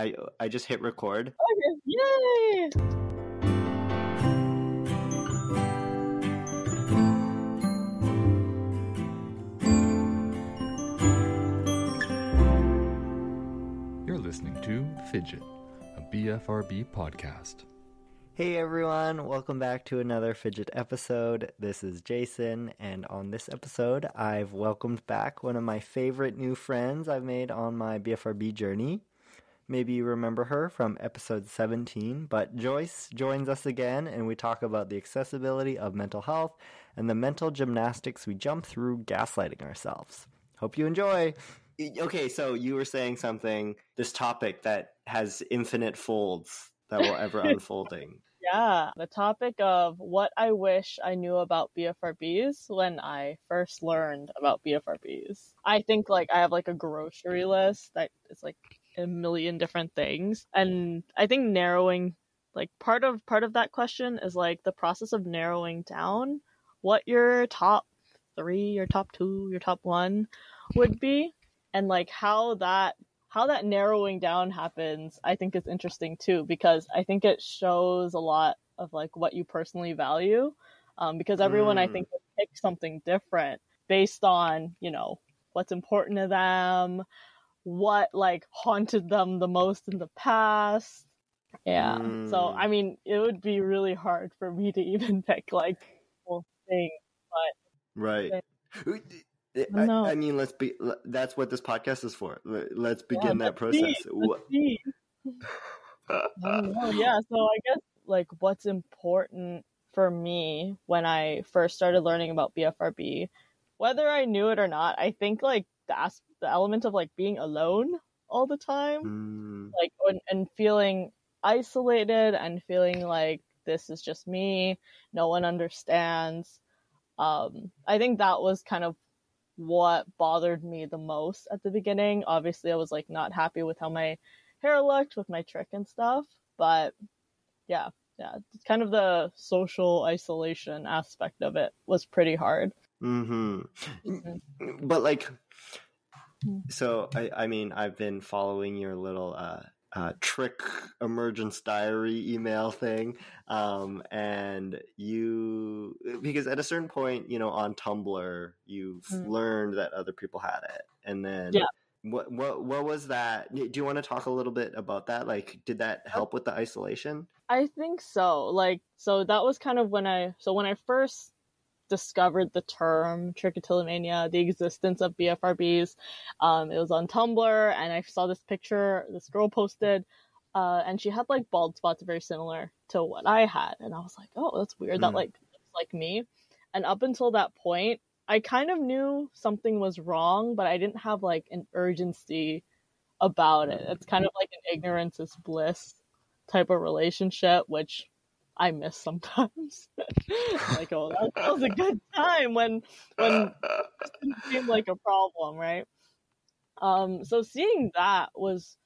I I just hit record. Okay. Yay! You're listening to Fidget, a BFRB podcast. Hey everyone, welcome back to another Fidget episode. This is Jason, and on this episode, I've welcomed back one of my favorite new friends I've made on my BFRB journey. Maybe you remember her from episode 17, but Joyce joins us again, and we talk about the accessibility of mental health and the mental gymnastics we jump through gaslighting ourselves. Hope you enjoy. Okay, so you were saying something, this topic that has infinite folds that will ever unfolding. Yeah, the topic of what I wish I knew about BFRBs when I first learned about BFRBs. I think like I have like a grocery list that is like a million different things, and I think narrowing like part of part of that question is like the process of narrowing down what your top three, your top two, your top one would be, and like how that how that narrowing down happens, I think is interesting too, because I think it shows a lot of like what you personally value. Um, because everyone, I Mm. think, will pick something different based on, you know, what's important to them, what like haunted them the most in the past. Yeah. So, Mm. I mean, it would be really hard for me to even pick like whole thing. But right. Okay. I, No. I mean, let's be. That's what this podcast is for. Let- Let's Yeah, begin that let's see, process. see. I. Yeah, so I guess like what's important for me when I first started learning about BFRB, whether I knew it or not, I think like the as- the element of like being alone all the time, Mm, like and, and feeling isolated and feeling like this is just me, no one understands. Um, I think that was kind of what bothered me the most at the beginning. Obviously, I was like not happy with how my hair looked with my trich and stuff, but yeah, yeah, it's kind of the social isolation aspect of it was pretty hard. hmm Mhm. But like. So I, I mean, I've been following your little uh, uh, trich emergence diary email thing, um, and you because at a certain point, you know, on Tumblr, you've Mm. learned that other people had it, and then Yeah. What what what was that? Do you want to talk a little bit about that? Like, did that help with the isolation? I think so. Like, so that was kind of when I, so when I first discovered the term trichotillomania, the existence of BFRBs, um, it was on Tumblr, and I saw this picture this girl posted, uh, and she had like bald spots very similar to what I had, and I was like, oh, that's weird. That Mm. like looks like me. And up until that point, I kind of knew something was wrong, but I didn't have like an urgency about it. It's kind of like an ignorance is bliss type of relationship, which I miss sometimes. like, oh, that, that was a good time when when it didn't seem like a problem, right? Um, so seeing that was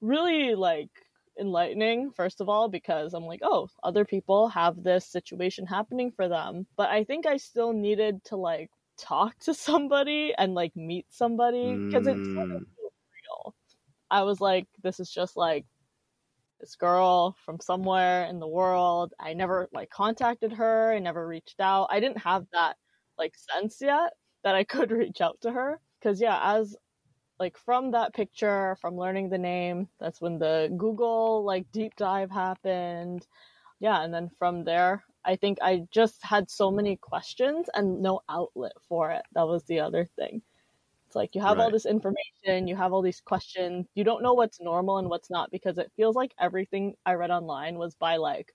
really like enlightening, first of all, because I'm like, oh, other people have this situation happening for them. But I think I still needed to like talk to somebody and like meet somebody because it's sort of Mm. real. I was like, this is just like this girl from somewhere in the world. I never like contacted her. I never reached out. I didn't have that like sense yet that I could reach out to her. Cause yeah, as like from that picture, from learning the name, that's when the Google like deep dive happened. Yeah, and then from there, I think I just had so many questions and no outlet for it. That was the other thing. It's like you have all this information, you have all these questions, you don't know what's normal and what's not because it feels like everything I read online was by like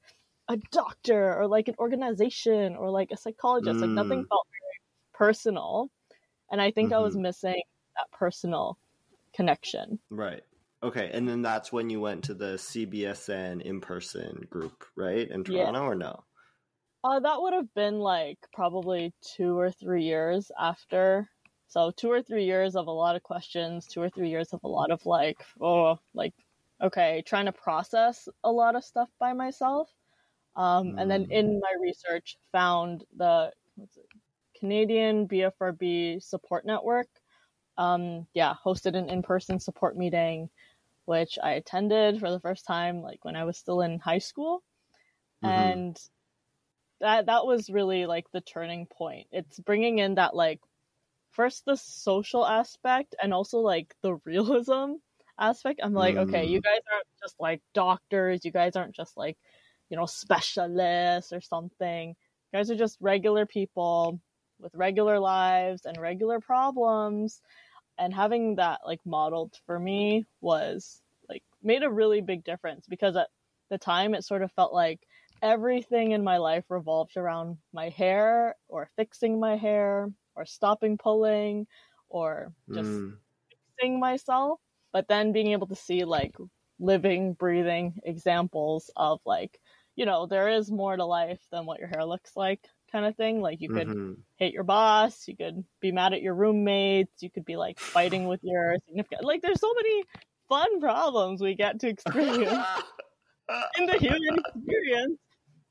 a doctor or like an organization or like a psychologist. Like nothing Mm. felt very personal. And I think I was Mhm. missing that personal connection. Right. Okay, and then that's when you went to the CBSN in person group, right? In Yeah. Toronto or no? Uh, that would have been like probably two or three years after. So two or three years of a lot of questions, two or three years of a lot of like, oh, like, okay, trying to process a lot of stuff by myself. Um, and then Mm. in my research, found the what's it, Canadian BFRB support network. Um, yeah, hosted an in-person support meeting which I attended for the first time like when I was still in high school. Mhm. And that that was really like the turning point. It's bringing in that like first the social aspect and also like the realism aspect. I'm like, okay, Mm. you guys aren't just like doctors, you guys aren't just like, you know, specialists or something. You guys are just regular people with regular lives and regular problems. And having that like modeled for me was like made a really big difference because at the time it sort of felt like everything in my life revolved around my hair or fixing my hair or stopping pulling or just Mm. fixing myself. But then being able to see like living, breathing examples of like, you know, there is more to life than what your hair looks like kind of thing. Like you could Mhm. hate your boss, you could be mad at your roommates, you could be like fighting with your significant like there's so many fun problems we get to experience in the human experience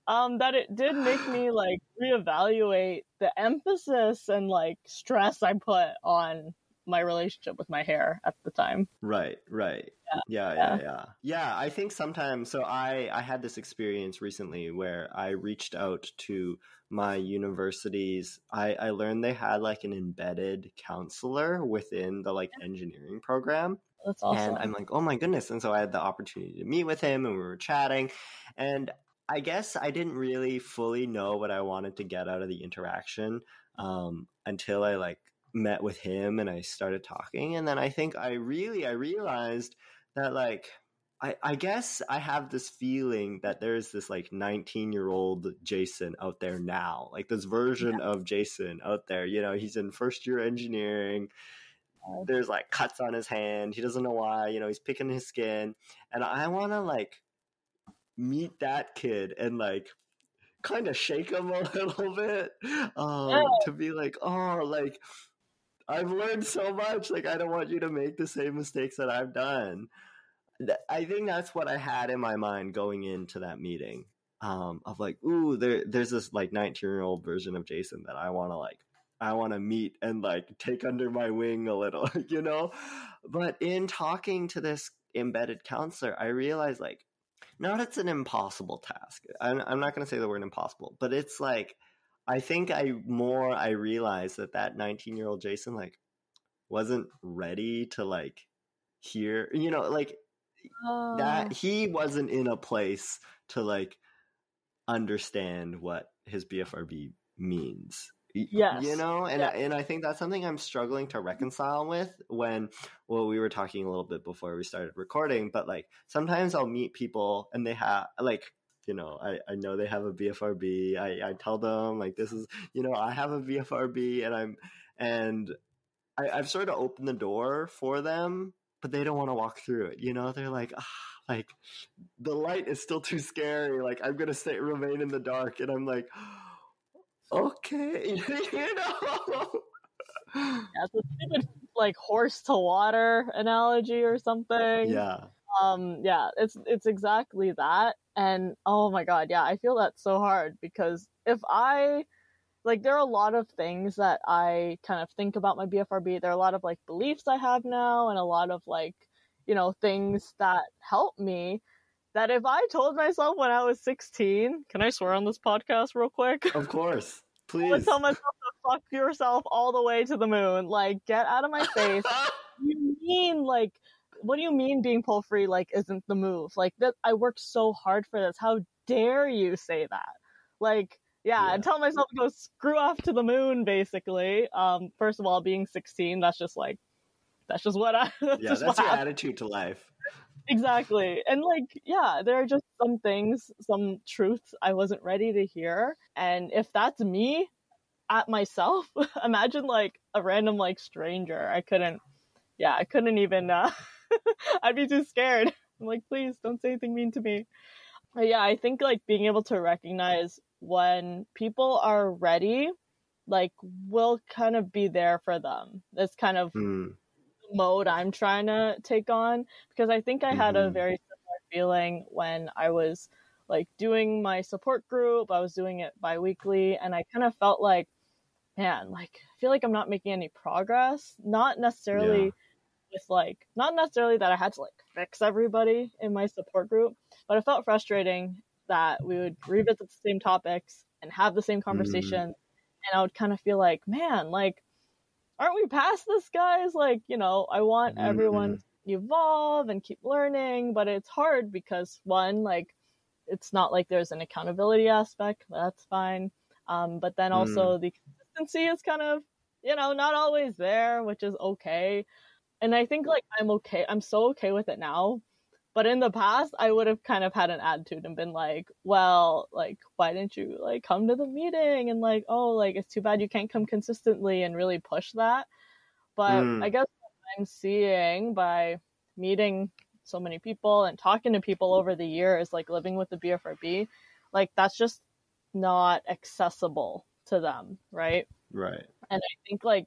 um that it did make me like reevaluate the emphasis and like stress I put on my relationship with my hair at the time. Right, right. Yeah, yeah, yeah, yeah. I think sometimes. So I I had this experience recently where I reached out to my universities. I I learned they had like an embedded counselor within the like engineering program. That's awesome. And I'm like, oh my goodness. And so I had the opportunity to meet with him and we were chatting. And I guess I didn't really fully know what I wanted to get out of the interaction um, until I like met with him and I started talking. And then I think I really, I realized that like, I, I guess I have this feeling that there's this like 19 year old Jason out there now, like this version of Jason out there. You know, he's in first year engineering there's like cuts on his hand. He doesn't know why. You know, he's picking his skin, and I want to like meet that kid and like kind of shake him a little bit um, Yeah. to be like, oh, like I've learned so much. Like I don't want you to make the same mistakes that I've done. I think that's what I had in my mind going into that meeting. Um, of like, ooh, there, there's this like 19 year old version of Jason that I want to like I want to meet and like take under my wing a little, you know? But in talking to this embedded counselor, I realized like, not it's an impossible task. I'm, I'm not going to say the word impossible, but it's like, I think I more, I realized that that 19 year old Jason like wasn't ready to like hear, you know, like Uh, that he wasn't in a place to like understand what his BFRB means. Yes. You know, and Yeah. and I think that's something I'm struggling to reconcile with when well we were talking a little bit before we started recording, but like sometimes I'll meet people and they have like you know, I, I know they have a BFRB. I, I tell them like this is you know, I have a BFRB and I'm and I, I've sort of opened the door for them, but they don't want to walk through it. You know, they're like, ah, like the light is still too scary. Like I'm gonna stay remain in the dark, and I'm like, okay, you know. it's a stupid like horse to water analogy or something. yeah, um yeah it's it's exactly that and oh my god yeah i feel that so hard because if i like there are a lot of things that i kind of think about my bfrb there are a lot of like beliefs i have now and a lot of like you know things that help me that if i told myself when i was 16 can i swear on this podcast real quick of course. I would Please. tell myself to fuck yourself all the way to the moon like get out of my face you mean like what do you mean being pull free like isn't the move like that i worked so hard for this how dare you say that like yeah, Yeah. and tell myself to go screw off to the moon basically um first of all being 16 that's just like that's just what i that's yeah, that's your happened. attitude to life. Exactly. And like yeah there are just some things some truths i wasn't ready to hear. And if that's me at myself imagine like a random like stranger. I couldn't yeah i couldn't even uh i'd be too scared. I'm like please don't say anything mean to me. But yeah i think like being able to recognize when people are ready like we'll kind of be there for them. That's kind of Mm, mode I'm trying to take on because I think I had a Mhm. very similar feeling when I was like doing my support group. I was doing it bi-weekly and I kind of felt like man, like I feel like I'm not making any progress, not necessarily Yeah. with like not necessarily that I had to like fix everybody in my support group, but it felt frustrating that we would revisit the same topics and have the same conversation, mm. and I would kind of feel like, man, like aren't we past this, guys? Like, you know, I want mm-hmm. everyone to evolve and keep learning, but it's hard because one, like, it's not like there's an accountability aspect. That's fine. Um, but then also mm. the consistency is kind of, you know, not always there, which is okay. And I think like I'm okay. I'm so okay with it now but in the past, I would have kind of had an attitude and been like, well, like, why didn't you like come to the meeting? And like, oh, like, it's too bad you can't come consistently and really push that. But mm. I guess I'm seeing by meeting so many people and talking to people over the years, like living with the BFRB, like, that's just not accessible to them, right? Right. And I think like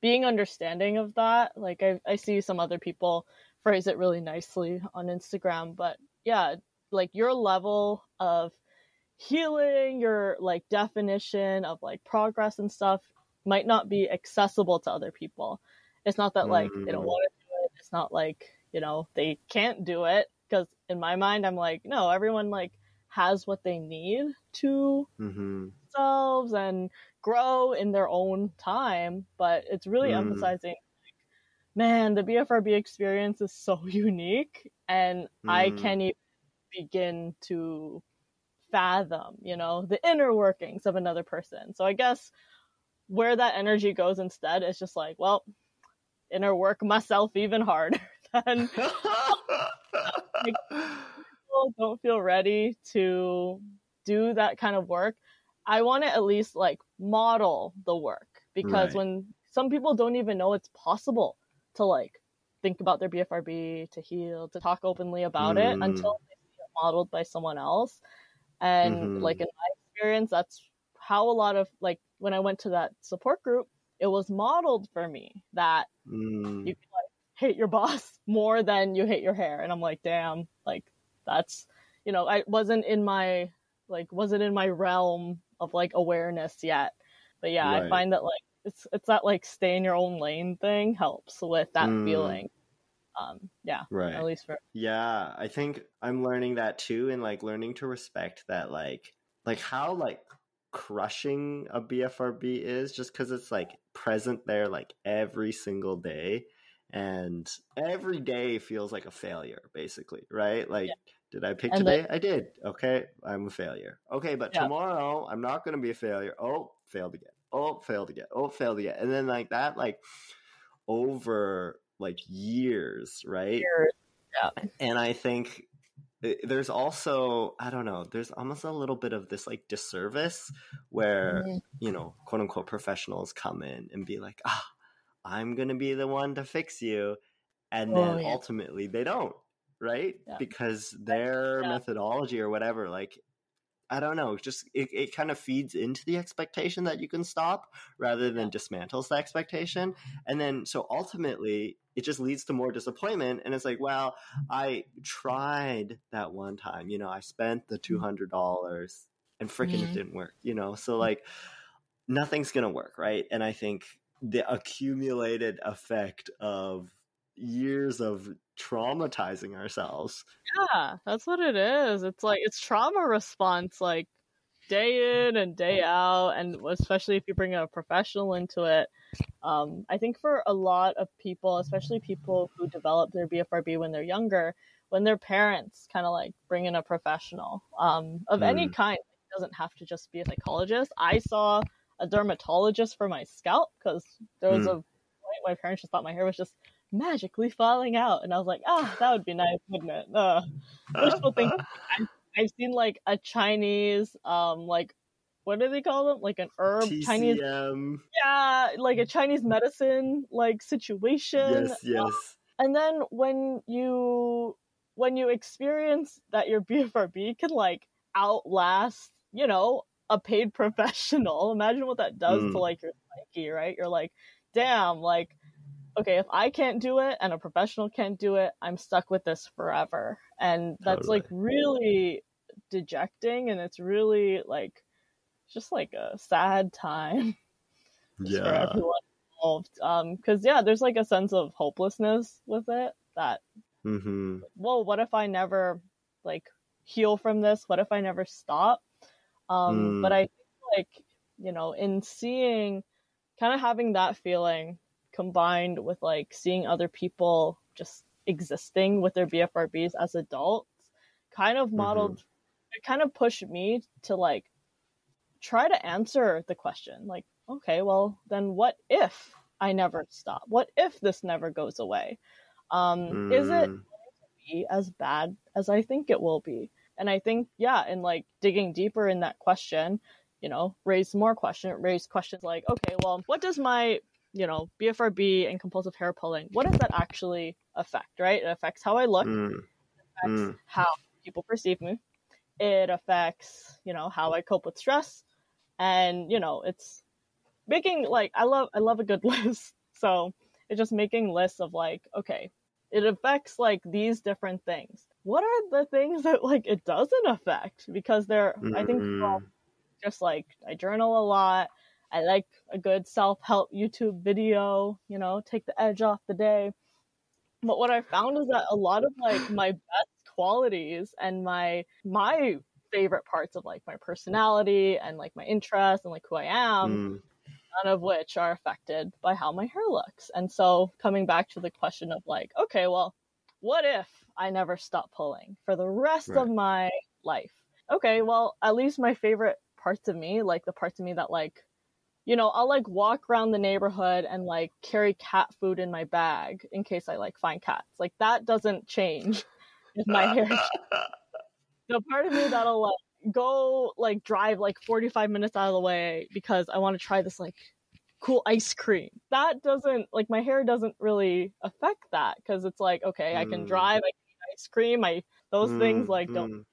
being understanding of that, like I, I see some other people phrase it really nicely on Instagram. But yeah, like your level of healing, your like definition of like progress and stuff might not be accessible to other people. It's not that like mm. they don't mm. want to do it. It's not like, you know, they can't do it. Because in my mind, I'm like, no, everyone like has what they need to mm-hmm. themselves and grow in their own time. But it's really mm. emphasizing man, the BFRB experience is so unique, and mm. I can't even begin to fathom, you know, the inner workings of another person. So I guess where that energy goes instead is just like, well, inner work myself even harder than like, people don't feel ready to do that kind of work. I want to at least like model the work because right. when some people don't even know it's possible to like think about their BFRB, to heal, to talk openly about mm. it until they see it modeled by someone else. And mm-hmm. like in my experience, that's how a lot of like when I went to that support group, it was modeled for me that mm. you can like hate your boss more than you hate your hair. And I'm like, damn, like that's you know, I wasn't in my like wasn't in my realm of like awareness yet. But yeah, right. I find that like it's it's that like stay in your own lane thing helps with that mm. feeling. Um yeah right. at least for yeah i think i'm learning that too and like learning to respect that like like how like crushing a bfrb is just because it's like present there like every single day and every day feels like a failure basically right? Like yeah. did i pick and today? The- i did. Okay i'm a failure. Okay but yeah. tomorrow i'm not going to be a failure. Oh failed again oh failed again oh failed again and then like that like over like years right years. yeah and i think eh, there's also i don't know there's almost a little bit of this like disservice where mm-hmm. you know quote unquote professionals come in and be like ah i'm gonna be the one to fix you and oh, then yeah. ultimately they don't right yeah. because their yeah. methodology or whatever like I don't know, just it, it kind of feeds into the expectation that you can stop rather than dismantles the expectation. And then so ultimately it just leads to more disappointment. And it's like, well, I tried that one time, you know, I spent the mm-hmm. $200 and freaking mm-hmm. it didn't work, you know? So like nothing's going to work. Right. And I think the accumulated effect of years of traumatizing ourselves. Yeah, that's what it is. It's like it's trauma response like day in and day out and especially if you bring a professional into it. Um, I think for a lot of people, especially people who develop their BFRB when they're younger, when their parents kind of like bring in a professional um, of mm. any kind, it doesn't have to just be a psychologist. I saw a dermatologist for my scalp because there was mm. a point my parents just thought my hair was just magically falling out. And I was like, ah, oh, that would be nice, wouldn't it? Uh, wishful thinking. I've seen like a Chinese, um, like what do they call them? Like an herb TCM. Chinese, yeah, like a Chinese medicine like situation. Yes, yes. Uh, and then when you when you experience that your BFRB can like outlast, you know, a paid professional, imagine what that does mm. to like your psyche, right? You're like, damn, like okay, if I can't do it and a professional can't do it, I'm stuck with this forever. And that's totally. like really dejecting and it's really like just like a sad time yeah. for everyone involved. Um, because yeah, there's like a sense of hopelessness with it. That Mm-hmm. well, what if I never like heal from this? What if I never stop? Um, Mm. but I think like you know, in seeing, kind of having that feeling combined with like seeing other people just existing with their BFRBs as adults, kind of modeled, it kind of pushed me to like try to answer the question like, okay, well, then what if I never stop? What if this never goes away? Um, Is it Mm. be as bad as I think it will be. And I think, yeah, and like digging deeper in that question, you know, raise more question, raise questions like, okay, well, what does my, you know, BFRB and compulsive hair pulling, what does that actually affect, right? It affects how I look, Mm. affects Mm. how people perceive me. It affects, you know, how I cope with stress. And, you know, it's making like I love I love a good list. So it's just making lists of like, okay, it affects like these different things. What are the things that like it doesn't affect? Because they're I think Mm. well, just like I journal a lot. I like a good self help YouTube video, you know, take the edge off the day. But what I found is that a lot of like my best qualities and my my favorite parts of like my personality and like my interests and like who I am, Mm. none of which are affected by how my hair looks. And so coming back to the question of like, okay, well, what if I never stop pulling for the rest of my life? Okay, well, at least my favorite parts of me, like the parts of me that like you know, I'll like walk around the neighborhood and like carry cat food in my bag in case I like find cats. Like that doesn't change if my hair the part of me that'll like go like drive like 45 minutes out of the way because I want to try this like cool ice cream. That doesn't like my hair doesn't really affect that because it's like okay, I can Mm. drive, I can eat ice cream, I those things Mm, like don't mm.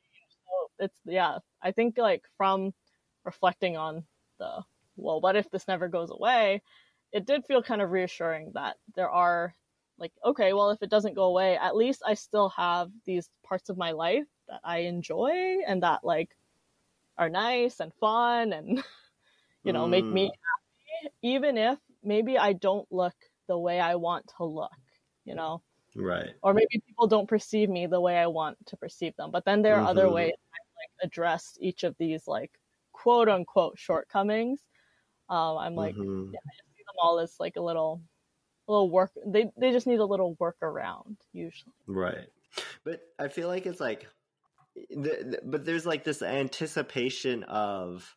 so it's yeah i think like from reflecting on the well what if this never goes away it did feel kind of reassuring that there are like okay well if it doesn't go away at least i still have these parts of my life that i enjoy and that like are nice and fun and you know make me happy even if maybe i don't look the way i want to look you know Right. or maybe people don't perceive me the way I want to perceive them. But then there are other Mhm. ways I like address each of these like quote unquote shortcomings. Um, I'm like Mhm. see them all as like a little, a little work. They they just need a little workaround usually. Right. But I feel like it's like, the, the- but there's like this anticipation of,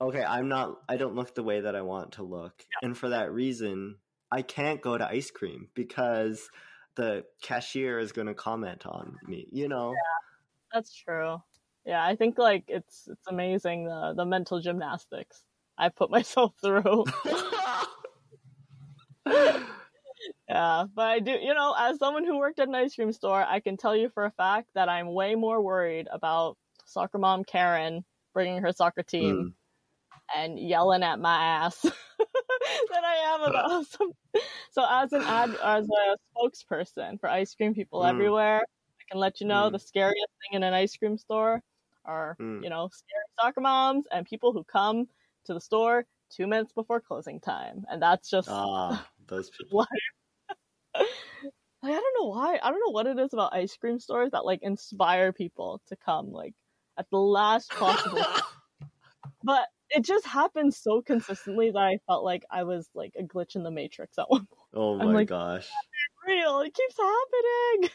okay, I'm not, I don't look the way that I want to look. And for that reason, I can't go to ice cream because the cashier is going to comment on me, you know? That's true. Yeah, I think like it's it's amazing the the mental gymnastics I put myself through. Yeah, but I do, you know, as someone who worked at an ice cream store, I can tell you for a fact that I'm way more worried about soccer mom Karen bringing her soccer team and yelling at my ass than I am about some. So as an ad, as a spokesperson for ice cream people Mm. everywhere, I can let you know Mm. the scariest thing in an ice cream store are, Mm. you know, scary soccer moms and people who come to the store two minutes before closing time, and that's just Ah, those people. like, I don't know why. I don't know what it is about ice cream stores that like inspire people to come like at the last possible. but it just happens so consistently that I felt like I was like a glitch in the matrix at one point. Oh I'm my like- gosh. Real, it keeps happening.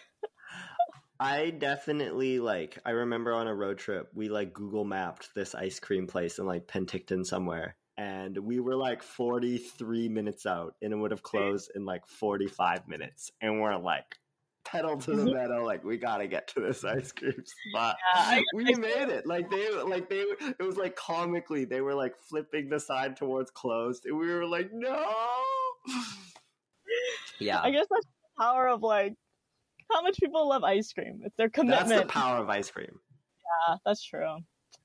I definitely like I remember on a road trip we like Google mapped this ice cream place in like Penticton somewhere and we were like 43 minutes out and it would have closed in like 45 minutes and we're like pedal to the metal like we got to get to this ice cream spot. Yeah, I- we made it. Like they like they it was like comically they were like flipping the sign towards closed and we were like no. Yeah. I guess that's the power of like how much people love ice cream. It's their commitment. That's the power of ice cream. Yeah, that's true.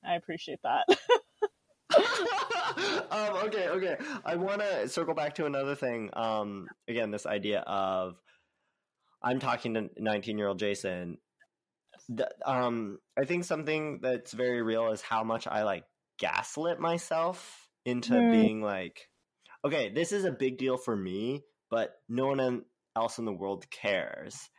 I appreciate that. um, okay, okay. I want to circle back to another thing. Um, again, this idea of I'm talking to 19 year old Jason. Th- um, I think something that's very real is how much I like gaslit myself into Hmm. being like, okay, this is a big deal for me, but no one else in the world cares.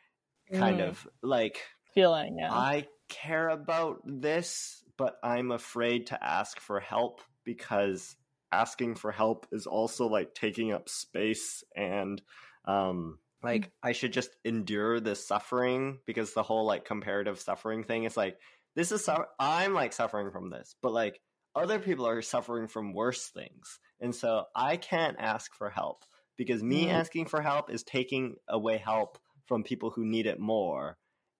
Kind Mm. of like feeling. Yeah. I care about this, but I'm afraid to ask for help because asking for help is also like taking up space and um like I should just endure this suffering because the whole like comparative suffering thing is like this is su- I'm like suffering from this, but like other people are suffering from worse things. And so I can't ask for help because me Mm. asking for help is taking away help from people who need it more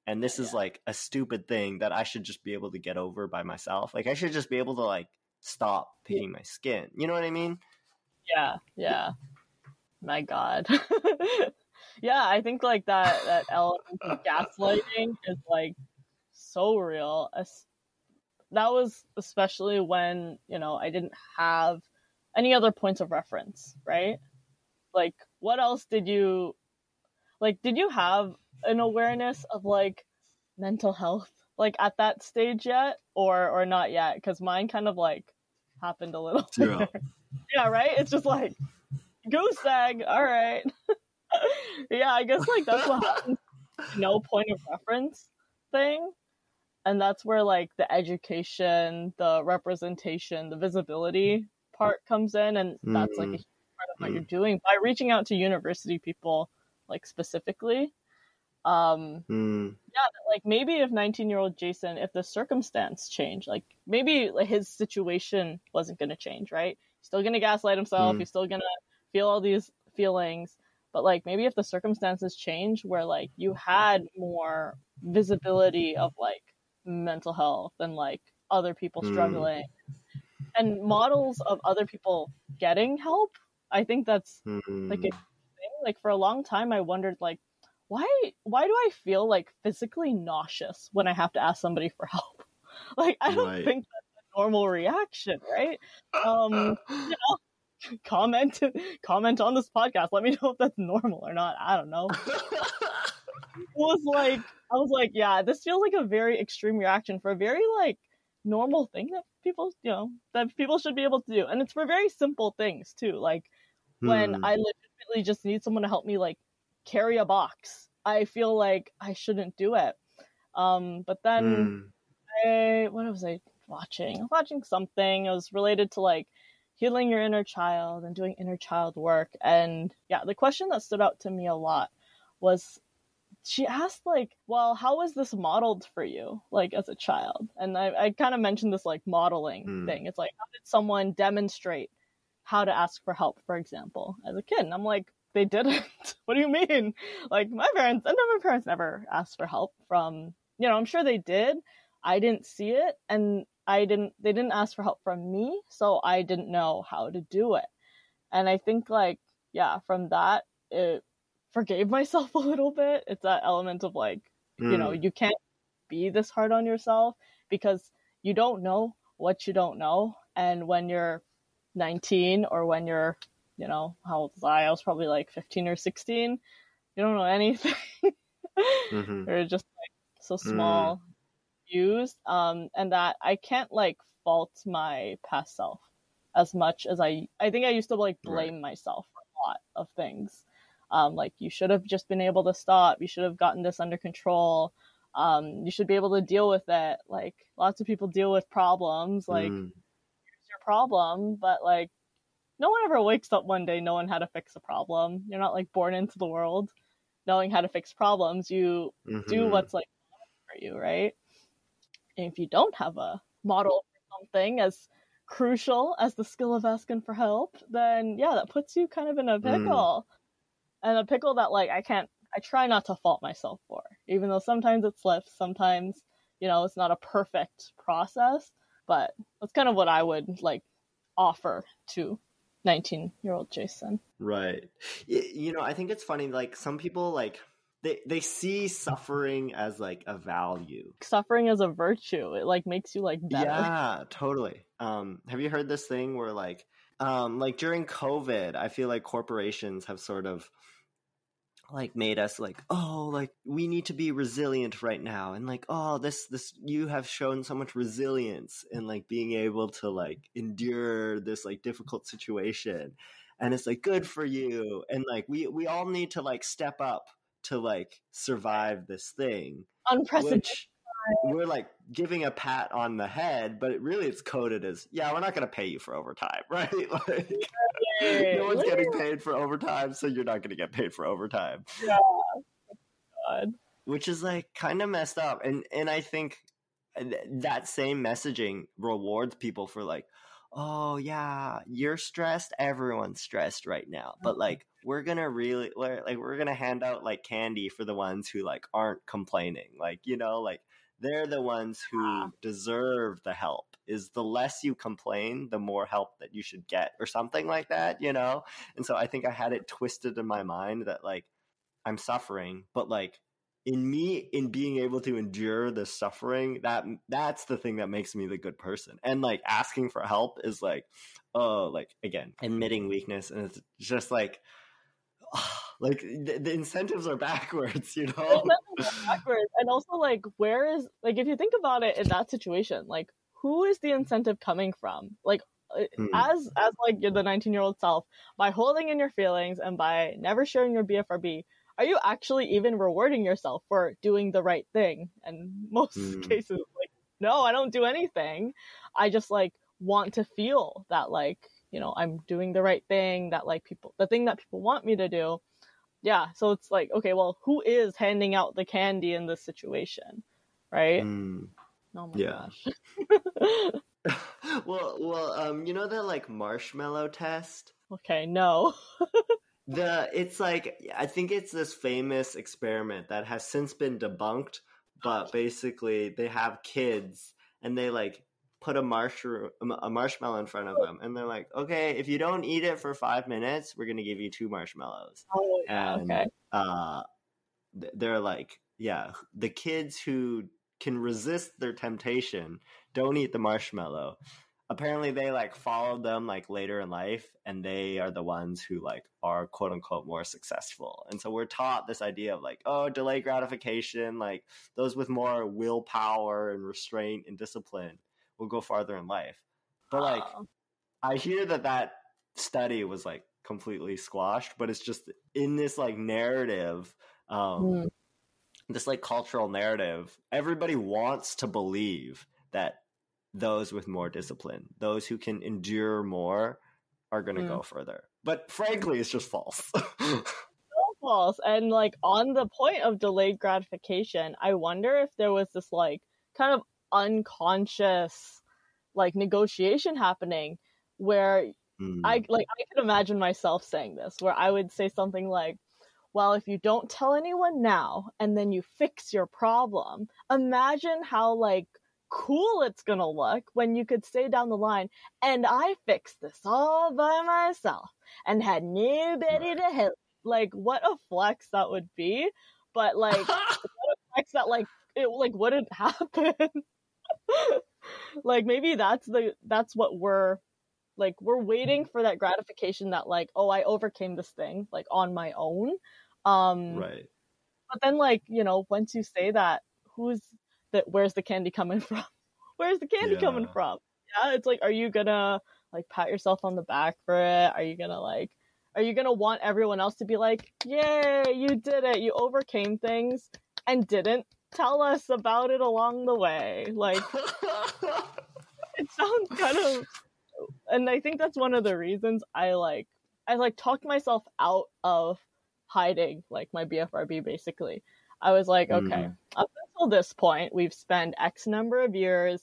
and this is like a stupid thing that I should just be able to get over by myself. Like I should just be able to like stop picking my skin. You know what I mean? yeah. Yeah. My God. yeah, I think like that that element of gaslighting is like so real. As- That was especially when you know I didn't have any other points of reference, right? Like, what else did you like? Did you have an awareness of like mental health like at that stage yet, or or not yet? Because mine kind of like happened a little. Yeah, right. It's just like goose egg. All right. yeah, I guess like that's what happens. No point of reference thing. And that's where like the education, the representation, the visibility part comes in, and that's like a Mhm. huge part of what you're doing by reaching out to university people, like specifically. Um, Mm, like maybe if 19 year old Jason, if the circumstance changed, like maybe like his situation wasn't going to change, right? He's still going to gaslight himself. Mm. He's still going to feel all these feelings. But like maybe if the circumstances change where like you had more visibility of like mental health and like other people Mm. struggling and models of other people getting help, I think that's mm, like a thing. Like for a long time, I wondered like, why why do I feel like physically nauseous when I have to ask somebody for help? Like I don't Right. think that's a normal reaction, right? Um, comment comment on this podcast. Let me know if that's normal or not. I don't know. It was like I was like, yeah, this feels like a very extreme reaction for a very like normal thing that people you know that people should be able to do, and it's for very simple things too, like when Hmm. I just need someone to help me like carry a box. I feel like I shouldn't do it. Um, but then Mm, I, what was I watching? Watching something. It was related to like healing your inner child and doing inner child work. And yeah, the question that stood out to me a lot was she asked like, well, how was this modeled for you, like as a child? And I, I kind of mentioned this like modeling Hmm. thing. It's like, how did someone demonstrate how to ask for help, for example, as a kid? And I'm like, they didn't. what do you mean? Like my parents, and my parents never asked for help from, you know, I'm sure they did. I didn't see it and I didn't, they didn't ask for help from me. So I didn't know how to do it. And I think like, yeah, from that, it forgave myself a little bit. It's that element of like, you know, mm, you can't be this hard on yourself because you don't know what you don't know. And when you're 19 or when you're, you know, how old was I? I was probably like 15 or 16. You don't know anything. mhm. You're just like so small, used. Um, and that I can't like fault my past self as much as I, I think I used to like blame myself for a lot of things. Um, like you should have just been able to stop. You should have gotten this under control. Um, you should be able to deal with it. Like lots of people deal with problems. Like Mm, problem, but like no one ever wakes up one day knowing how to fix a problem. You're not like born into the world knowing how to fix problems. You do mhm. what's like for you, right? And if you don't have a model for something as crucial as the skill of asking for help, then yeah, that puts you kind of in a Mm. pickle. And a pickle that like I can't I try not to fault myself for. Even though sometimes it slips, sometimes, you know, it's not a perfect process. But that's kind of what I would like offer to 19 year old Jason. Right. You know, I think it's funny. Like some people, like they they see suffering as like a value. Suffering as a virtue. It like makes you like better. Yeah, totally. Um, have you heard this thing where like, um, like during COVID, I feel like corporations have sort of like made us like, oh, like we need to be resilient right now, and like, oh, this this you have shown so much resilience in like being able to like endure this like difficult situation, and it's like good for you and like we we all need to like step up to like survive this thing Unprecedented. which we're like giving a pat on the head but it really it's coded as yeah we're not going to pay you for overtime right like no one's getting paid for overtime so you're not going to get paid for overtime Yeah. Oh God. which is like kind of messed up and and i think th- that same messaging rewards people for like oh yeah you're stressed everyone's stressed right now but mm-hmm. like we're gonna really like we're gonna hand out like candy for the ones who like aren't complaining like you know like they're the ones who deserve the help. Is the less you complain the more help that you should get or something like that you know? And so i think i had it twisted in my mind that like i'm suffering but like in me in being able to endure the suffering that that's the thing that makes me the good person. And like asking for help is like oh like again admitting weakness and it's just like ah, like the, the incentives are backwards you know backwards. And also, like, where is like if you think about it in that situation, like, who is the incentive coming from? Like, uh, Hmm. as as like you're the 19 year old self, by holding in your feelings and by never sharing your BFRB, are you actually even rewarding yourself for doing the right thing? And most Hmm. cases, like, no, I don't do anything. I just like want to feel that like you know I'm doing the right thing. That like people, the thing that people want me to do yeah so it's like okay well who is handing out the candy in this situation right? Mm. oh my yeah. gosh. Well well um you know the like marshmallow test? Okay no. The it's like i think it's this famous experiment that has since been debunked but basically they have kids and they like put a marshmallow a marshmallow in front of them and they're like okay if you don't eat it for five minutes we're gonna give you two marshmallows. Oh yeah And- okay. uh they're like yeah the kids who can resist their temptation don't eat the marshmallow. Apparently they like followed them like later in life and they are the ones who like are quote unquote more successful. And so we're taught this idea of like oh delay gratification like those with more willpower and restraint and discipline will go farther in life but like Oh. I hear that that study was like completely squashed, but it's just in this like narrative, um, Hmm. this like cultural narrative. Everybody wants to believe that those with more discipline, those who can endure more, are going to Hmm. go further. But frankly, it's just false. false and like on the point of delayed gratification i wonder if there was this like kind of unconscious like negotiation happening where Mm. I like I could imagine myself saying this where I would say something like, "Well, if you don't tell anyone now and then you fix your problem, imagine how like cool it's going to look when you could say down the line, and I fixed this all by myself and had nobody to help." Like what a flex that would be. But like what a flex that like it like wouldn't happen. like maybe that's the that's what we're like we're waiting for that gratification that like oh i overcame this thing like on my own. Um right. but then like you know once you say that who's that where's the candy coming from? Where's the candy coming from? Yeah it's like are you gonna like pat yourself on the back for it? Are you gonna like are you gonna want everyone else to be like yay you did it. You overcame things and didn't tell us about it along the way. Like it sounds kind of and i think that's one of the reasons i like i like talked myself out of hiding like my bfrb basically. I was like okay Mm. up until this point we've spent x number of years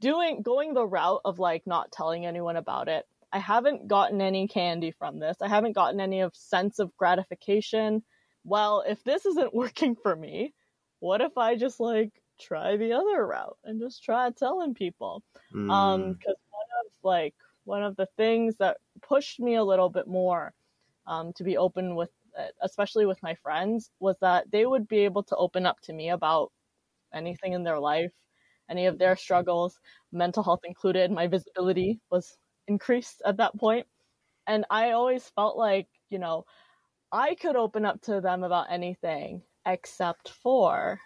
doing going the route of like not telling anyone about it. I haven't gotten any candy from this. I haven't gotten any of sense of gratification. Well if this isn't working for me what if i just like try the other route and just try telling people um Mm. because one of like one of the things that pushed me a little bit more um to be open with it, especially with my friends was that they would be able to open up to me about anything in their life any of their struggles mental health included my visibility was increased at that point and i always felt like you know i could open up to them about anything except for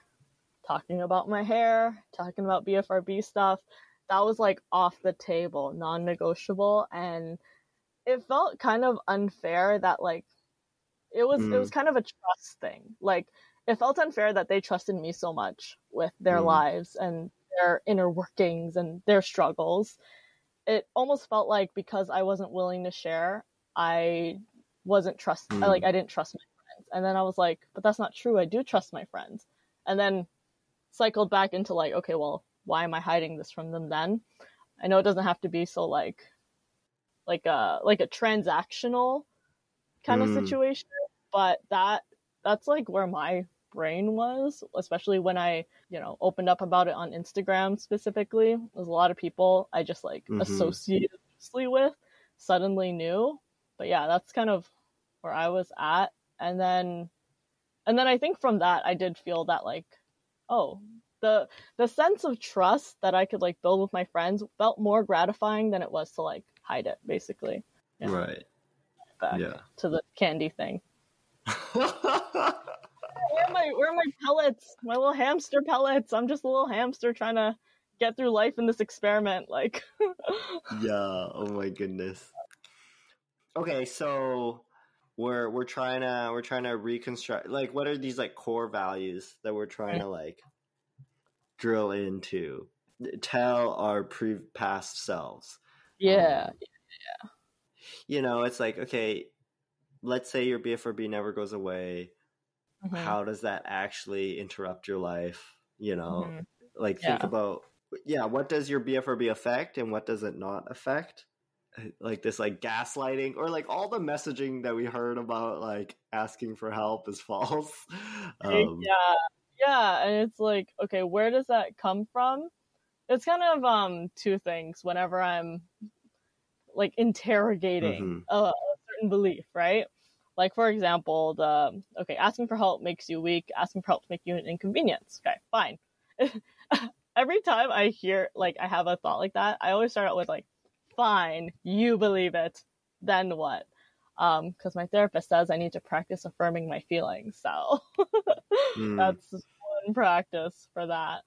talking about my hair talking about bfrb stuff that was like off the table, non-negotiable, and it felt kind of unfair that like it was mm. it was kind of a trust thing. Like it felt unfair that they trusted me so much with their mm. lives and their inner workings and their struggles. It almost felt like because I wasn't willing to share, I wasn't trust mm. like I didn't trust. And then I was like, but that's not true. I do trust my friends. And then cycled back into like, okay, well, why am I hiding this from them then? I know it doesn't have to be so like like a like a transactional kind mm. of situation, but that that's like where my brain was, especially when I, you know, opened up about it on Instagram specifically. There's a lot of people I just like mm-hmm. associated with suddenly knew. But yeah, that's kind of where I was at. And then and then I think from that I did feel that like, oh, the the sense of trust that I could like build with my friends felt more gratifying than it was to like hide it, basically. Yeah. Right. Back yeah. To the candy thing. where are my where are my pellets? My little hamster pellets. I'm just a little hamster trying to get through life in this experiment. Like. yeah. Oh my goodness. Okay, so we're we're trying to we're trying to reconstruct like what are these like core values that we're trying to like drill into tell our pre past selves yeah um, yeah you know it's like okay let's say your bfrb never goes away mm-hmm. how does that actually interrupt your life you know mm-hmm. like think yeah. about yeah what does your bfrb affect and what does it not affect like this like gaslighting or like all the messaging that we heard about like asking for help is false. Um, yeah yeah and it's like okay where does that come from? It's kind of um two things whenever i'm like interrogating mm-hmm. a, a certain belief right? Like for example the okay asking for help makes you weak asking for help to make you an inconvenience. Okay fine. Every time i hear like i have a thought like that i always start out with like fine you believe it then what? Um because my therapist says i need to practice affirming my feelings so mm. that's one practice for that.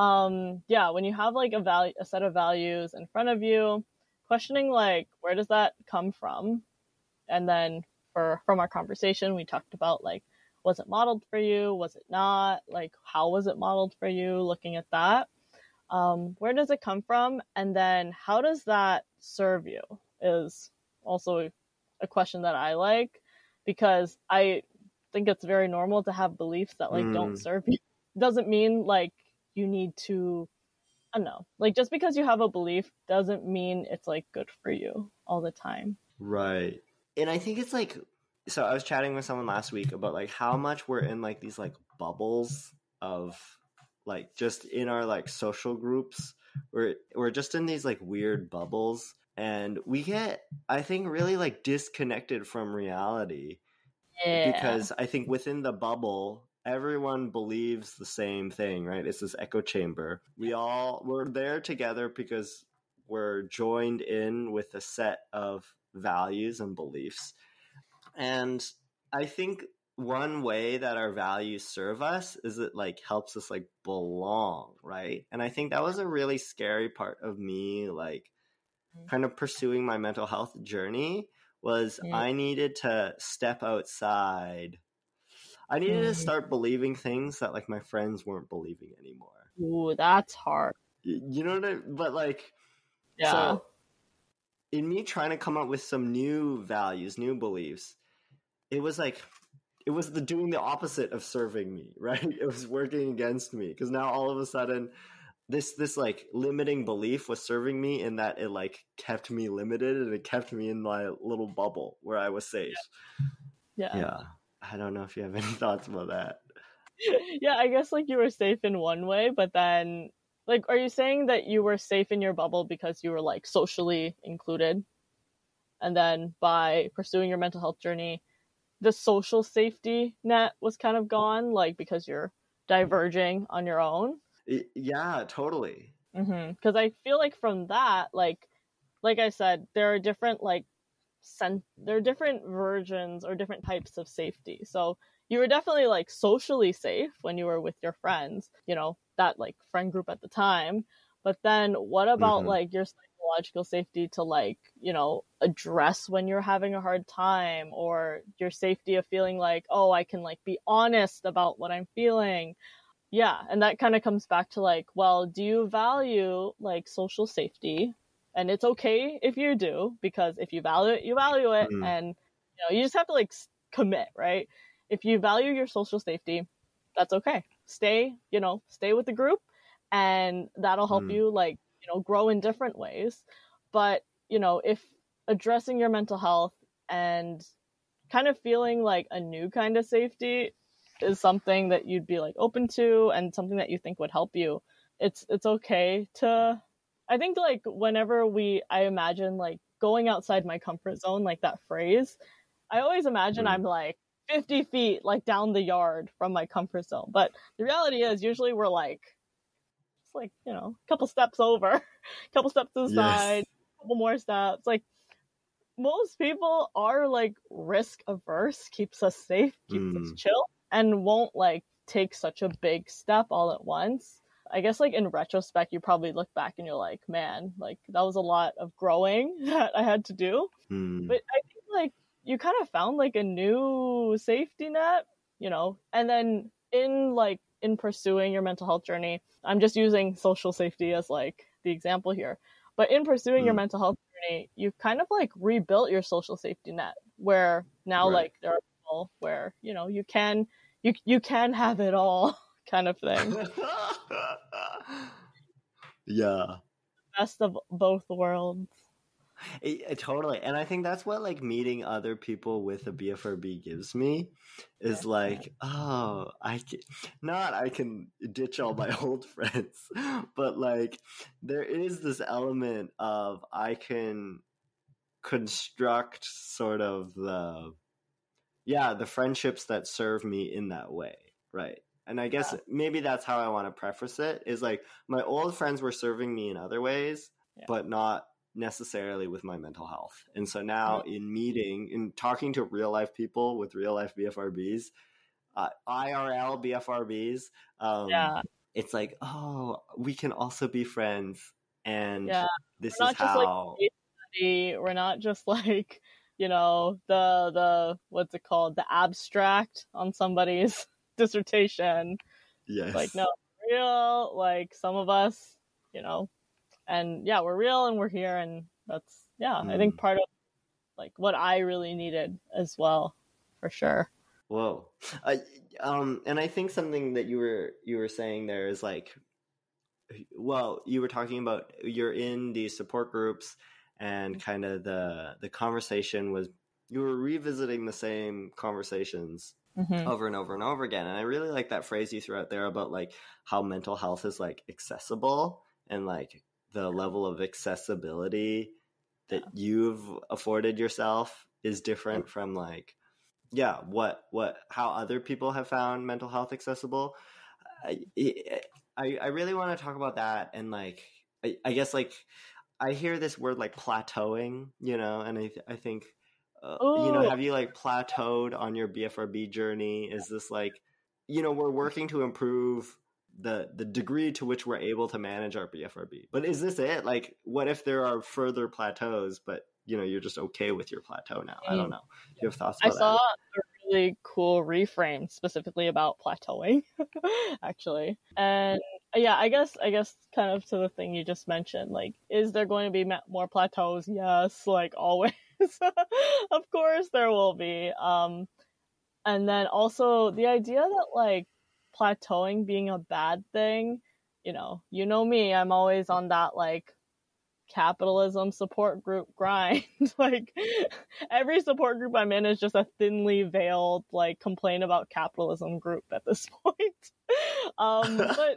Um yeah when you have like a value a set of values in front of you questioning like where does that come from? And then for from our conversation we talked about like was it modeled for you? Was it not? Like how was it modeled for you? Looking at that. Um, where does it come from? And then how does that serve you is also a question that i like because i think it's very normal to have beliefs that like mm. don't serve you doesn't mean like you need to I don't know. Like just because you have a belief doesn't mean it's like good for you all the time. Right. And I think it's like so I was chatting with someone last week about like how much we're in like these like bubbles of like just in our like social groups. We're we're just in these like weird mm-hmm. bubbles and we get I think really like disconnected from reality. Yeah. Because I think within the bubble everyone believes the same thing, right? It's this echo chamber. We all we're there together because we're joined in with a set of values and beliefs. And I think one way that our values serve us is it like helps us like belong, right? And I think that was a really scary part of me like mm-hmm. kind of pursuing my mental health journey was yeah. I needed to step outside I needed mm. to start believing things that like my friends weren't believing anymore. Ooh, that's hard. You know what I but like yeah. So in me trying to come up with some new values, new beliefs, it was like it was the doing the opposite of serving me, right? It was working against me because now all of a sudden this this like limiting belief was serving me in that it like kept me limited and it kept me in my little bubble where I was safe. Yeah. Yeah. yeah. I don't know if you have any thoughts about that. Yeah, I guess like you were safe in one way, but then like are you saying that you were safe in your bubble because you were like socially included? And then by pursuing your mental health journey, the social safety net was kind of gone like because you're diverging on your own? Yeah, totally. Mhm. Cuz I feel like from that like like I said, there are different like sen- there are different versions or different types of safety. So you were definitely like socially safe when you were with your friends, you know, that like friend group at the time. But then what about mm-hmm. like your psychological safety to like you know address when you're having a hard time or your safety of feeling like oh i can like be honest about what i'm feeling yeah and that kind of comes back to like well do you value like social safety and it's okay if you do because if you value it you value it Mhm. and you know you just have to like commit right if you value your social safety that's okay stay you know stay with the group and that'll help Mm. you like you know grow in different ways but you know if addressing your mental health and kind of feeling like a new kind of safety is something that you'd be like open to and something that you think would help you it's it's okay to i think like whenever we i imagine like going outside my comfort zone like that phrase i always imagine Mm. i'm like 50 feet like down the yard from my comfort zone but the reality is usually we're like it's like you know a couple steps over a couple steps to the Yes. side a couple more steps like most people are like risk averse keeps us safe keeps us Mm. chill and won't like take such a big step all at once i guess like in retrospect you probably look back and you're like man like that was a lot of growing that i had to do Hmm. but I think like you kind of found like a new safety net, you know, and then in like in pursuing your mental health journey, I'm just using social safety as like the example here. But in pursuing your Mm. mental health journey, you kind of like rebuilt your social safety net where now Right. like there are people where, you know, you can you you can have it all kind of thing. yeah. Best of both worlds. It- it- totally. And I think that's what like meeting other people with a BFRB gives me is Yeah. like, oh, I can not I can ditch all my old friends, but like there is this element of I can construct sort of the yeah, the friendships that serve me in that way, right? And I guess Yeah. maybe that's how I want to preface it is like my old friends were serving me in other ways, but not necessarily with my mental health. And so now in meeting, in talking to real life people with real life BFRBs, uh, IRL BFRBs, um, Yeah. it's like, oh, we can also be friends. And Yeah. this We're is just, like, how. we're not just like you know the the what's it called the abstract on somebody's dissertation yes. like no real like some of us you know and yeah we're real and we're here and that's yeah i think Mm. part of like what i really needed as well for sure Whoa. Uh, um, and I think something that you were you were saying there is like, well, you were talking about you're in these support groups, and kind of the the conversation was you were revisiting the same conversations Mhm. over and over and over again. And I really like that phrase you threw out there about like how mental health is like accessible and like the level of accessibility that you've afforded yourself is different from like yeah what what how other people have found mental health accessible. I i, I really want to talk about that and like I, I guess like i hear this word like plateauing you know and i, I think uh, you know have you like plateaued on your bfrb journey? Is this like you know we're working to improve the the degree to which we're able to manage our bfrb but is this it like what if there are further plateaus but you know you're just okay with your plateau now i don't Mm. know do you have thoughts I saw a really cool reframe specifically about plateauing, actually. And yeah, I guess I guess kind of to the thing you just mentioned, like, is there going to be more plateaus? Yes, like always. of course there will be. Um, and then also the idea that like plateauing being a bad thing, you know, you know me, I'm always on that like capitalism support group grind. like every support group I'm in is just a thinly veiled like complain about capitalism group at this point. um but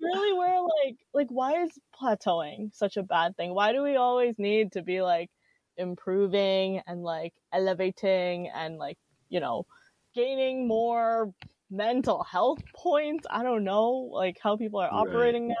really where like like why is plateauing such a bad thing? Why do we always need to be like improving and like elevating and like, you know, gaining more mental health points? I don't know like how people are Right. operating now.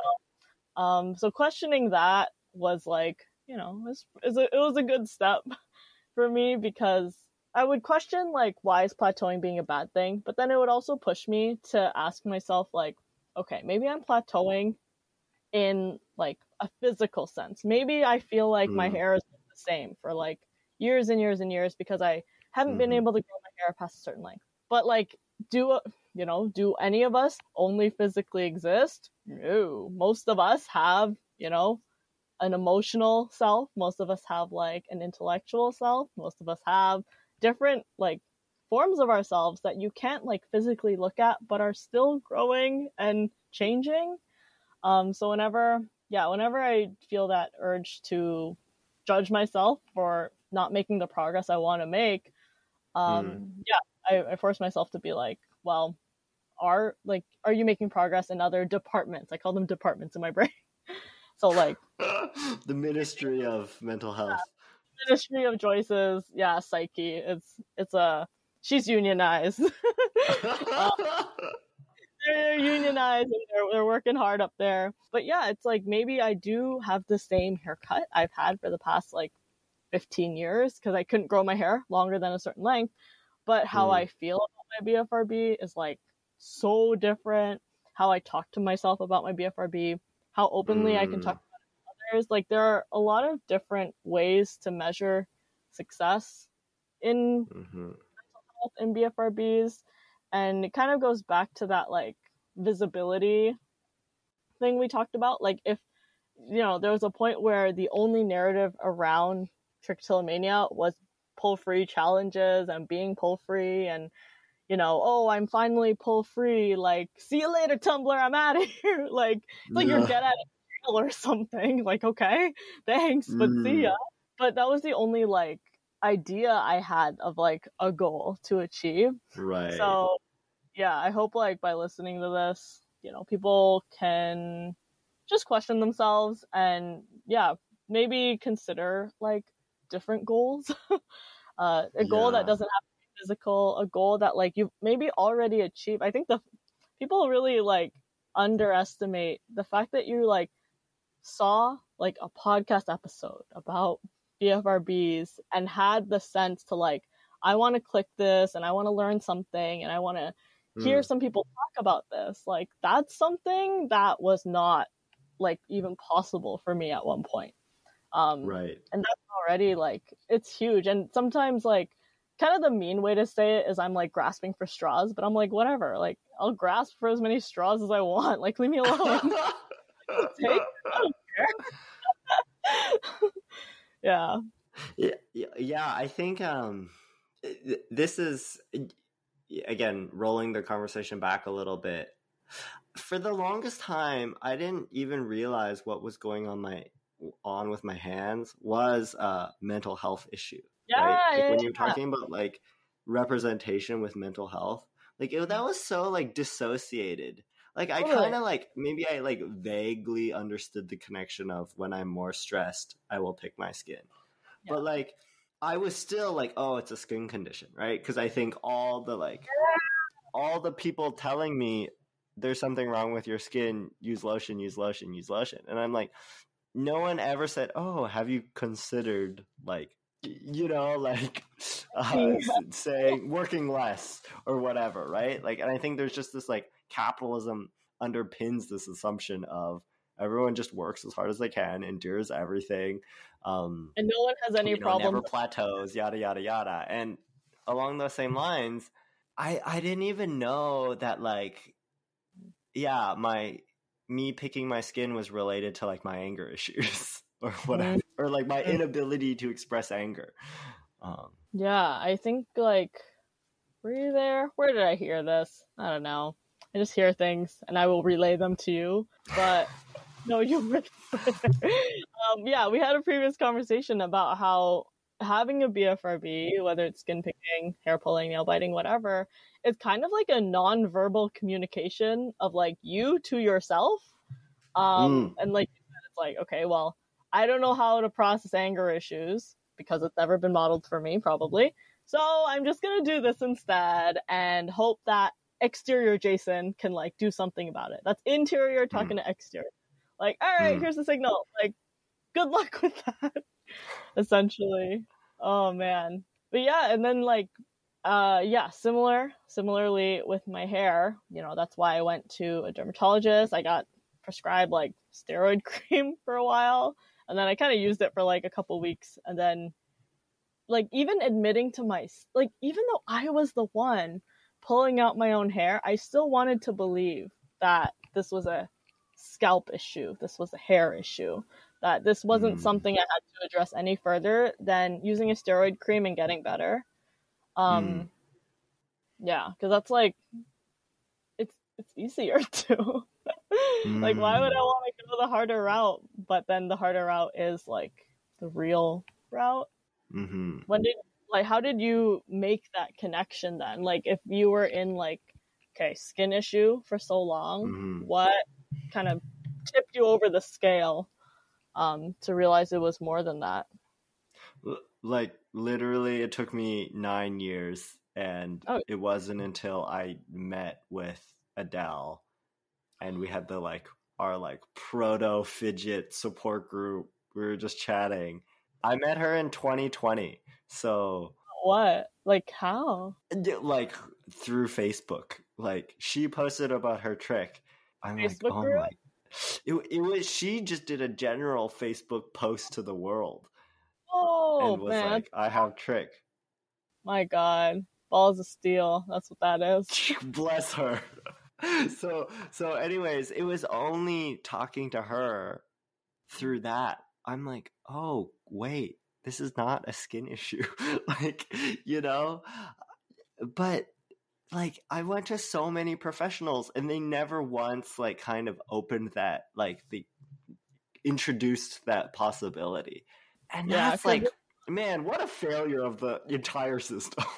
Um so questioning that was like, you know, it was, it was a, it was a good step for me because I would question like why is plateauing being a bad thing, but then it would also push me to ask myself like, okay, maybe I'm plateauing in like a physical sense. Maybe I feel like my Mm. hair is the same for like years and years and years because I haven't been Mhm. able to grow my hair past a certain length. But like, do you know? Do any of us only physically exist? No. Most of us have, you know, an emotional self. Most of us have like an intellectual self. Most of us have different like forms of ourselves that you can't like physically look at, but are still growing and changing. Um, so whenever, yeah, whenever I feel that urge to judge myself for not making the progress I want to make, um, yeah, I, I force myself to be like, well, are like, are you making progress in other departments? I call them departments in my brain. so like, the Ministry of Mental Health. Ministry of Joyce's, yeah, psyche. It's it's a she's unionized. Uh, they're unionized and they're, they're working hard up there. But yeah, it's like maybe I do have the same haircut I've had for the past like 15 years because I couldn't grow my hair longer than a certain length. But how Mm. I feel about my BFRB is like so different. How I talk to myself about my BFRB, how openly I can Mm. talk about to others. Like there are a lot of different ways to measure success in Mhm. health and BFRBs. And it kind of goes back to that like visibility thing we talked about. Like if you know, there was a point where the only narrative around trichotillomania was pull free challenges and being pull free and you know, oh, I'm finally pull free. Like, see you later, Tumblr. I'm out of here. like, like you're Yeah. dead at jail or something. Like, okay, thanks, but see Mm. ya. But that was the only like idea I had of like a goal to achieve. Right. So, yeah, I hope like by listening to this, you know, people can just question themselves and yeah, maybe consider like different goals. uh, a goal Yeah. that doesn't have to be physical, a goal that like you maybe already achieved. I think the people really like underestimate the fact that you like saw like a podcast episode about BFRBs and had the sense to like I want to click this and I want to learn something and I want to hear Mm. some people talk about this. Like that's something that was not like even possible for me at one point. Um Right. and that's already like it's huge and sometimes like kind of the mean way to say it is I'm like grasping for straws, but I'm like whatever. Like I'll grasp for as many straws as I want. Like leave me alone. Take- I don't care. yeah. yeah, yeah, yeah, I think um, this is again rolling the conversation back a little bit. For the longest time, I didn't even realize what was going on my on with my hands was a mental health issue. Yeah, right? Like when you're talking about like representation with mental health, like it, that was so like dissociated. Like I kind of like maybe I like vaguely understood the connection of when I'm more stressed, I will pick my skin. Yeah. But like I was still like, oh, it's a skin condition, right? Because I think all the like all the people telling me there's something wrong with your skin, use lotion, use lotion, use lotion. And I'm like, no one ever said, oh, have you considered like you know, like uh, Yeah. saying working less or whatever, right? Like, and I think there's just this like capitalism underpins this assumption of everyone just works as hard as they can, endures everything, um, And no one has any you know, problem. never plateaus, yada yada yada. And along those same lines, I I didn't even know that like, yeah, my me picking my skin was related to like my anger issues or whatever, or like my Mhm. inability to express anger. Um, Yeah, I think like were you there? Where did I hear this? I don't know. I just hear things and I will relay them to you. But no, you were there. um, yeah, we had a previous conversation about how having a BFRB, whether it's skin picking, hair pulling, nail biting, whatever, is kind of like a non-verbal communication of like you to yourself. Um, and like it's like, okay, well, I don't know how to process anger issues because it's never been modeled for me, probably. So I'm just gonna do this instead and hope that exterior Jason can like do something about it. That's interior talking to exterior. Like, all right, Mm. here's the signal. Like, good luck with that. Essentially. Oh man. But yeah, and then like uh yeah, similar similarly with my hair, you know, that's why I went to a dermatologist. I got prescribed like steroid cream for a while, and then I kind of used it for like a couple weeks, and then like even admitting to my like even though I was the one pulling out my own hair, I still wanted to believe that this was a scalp issue, this was a hair issue, that this wasn't Mm. something I had to address any further than using a steroid cream and getting better. Um, Mm. yeah, because that's like it's it's easier to like why would I Mm. want to go the harder route? But then the harder route is like the real route. Mm-hmm. When did like how did you make that connection then? Like if you were in like okay skin issue for so long, hmm what kind of tipped you over the scale um, to realize it was more than that? Like literally it took me nine years and Oh. it wasn't until i met with adele and we had the like our like proto fidget support group we were just chatting i met her in 2020 so What like how? like through facebook like she posted about her trich i'm Facebook like oh group? my it, it was she just did a general facebook post to the world Oh and was man, like i have trich. My god, balls of steel. That's what that is. bless her. So so anyways it was only talking to her through that. I'm like oh wait. This is not a skin issue. Like you know? But like i went to so many professionals and they never once like kind of opened that like the introduced that possibility and Yeah, that's 'cause like man what a failure of the entire system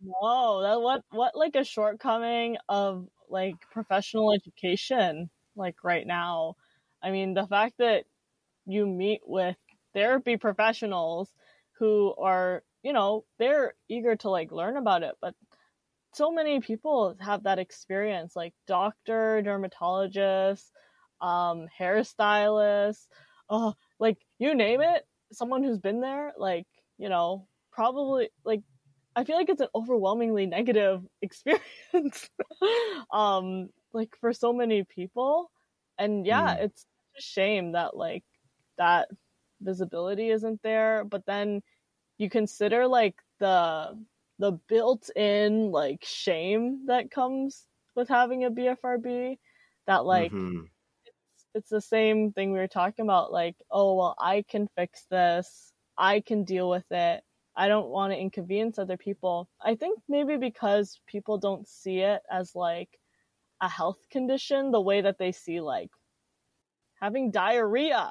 No, that what what like a shortcoming of like professional education like right now. I mean, the fact that you meet with therapy professionals who are, you know, they're eager to like learn about it, but so many people have that experience like doctor, dermatologist, um hairstylist, oh, like you name it, someone who's been there like, you know, probably like I feel like it's an overwhelmingly negative experience. um, like for so many people. And yeah, Mm. it's a shame that like that visibility isn't there. But then you consider like the the built in like shame that comes with having a BFRB that like Mhm. It's the same thing we were talking about like oh well i can fix this. I can deal with it. I don't want to inconvenience other people. I think maybe because people don't see it as like a health condition the way that they see like having diarrhea.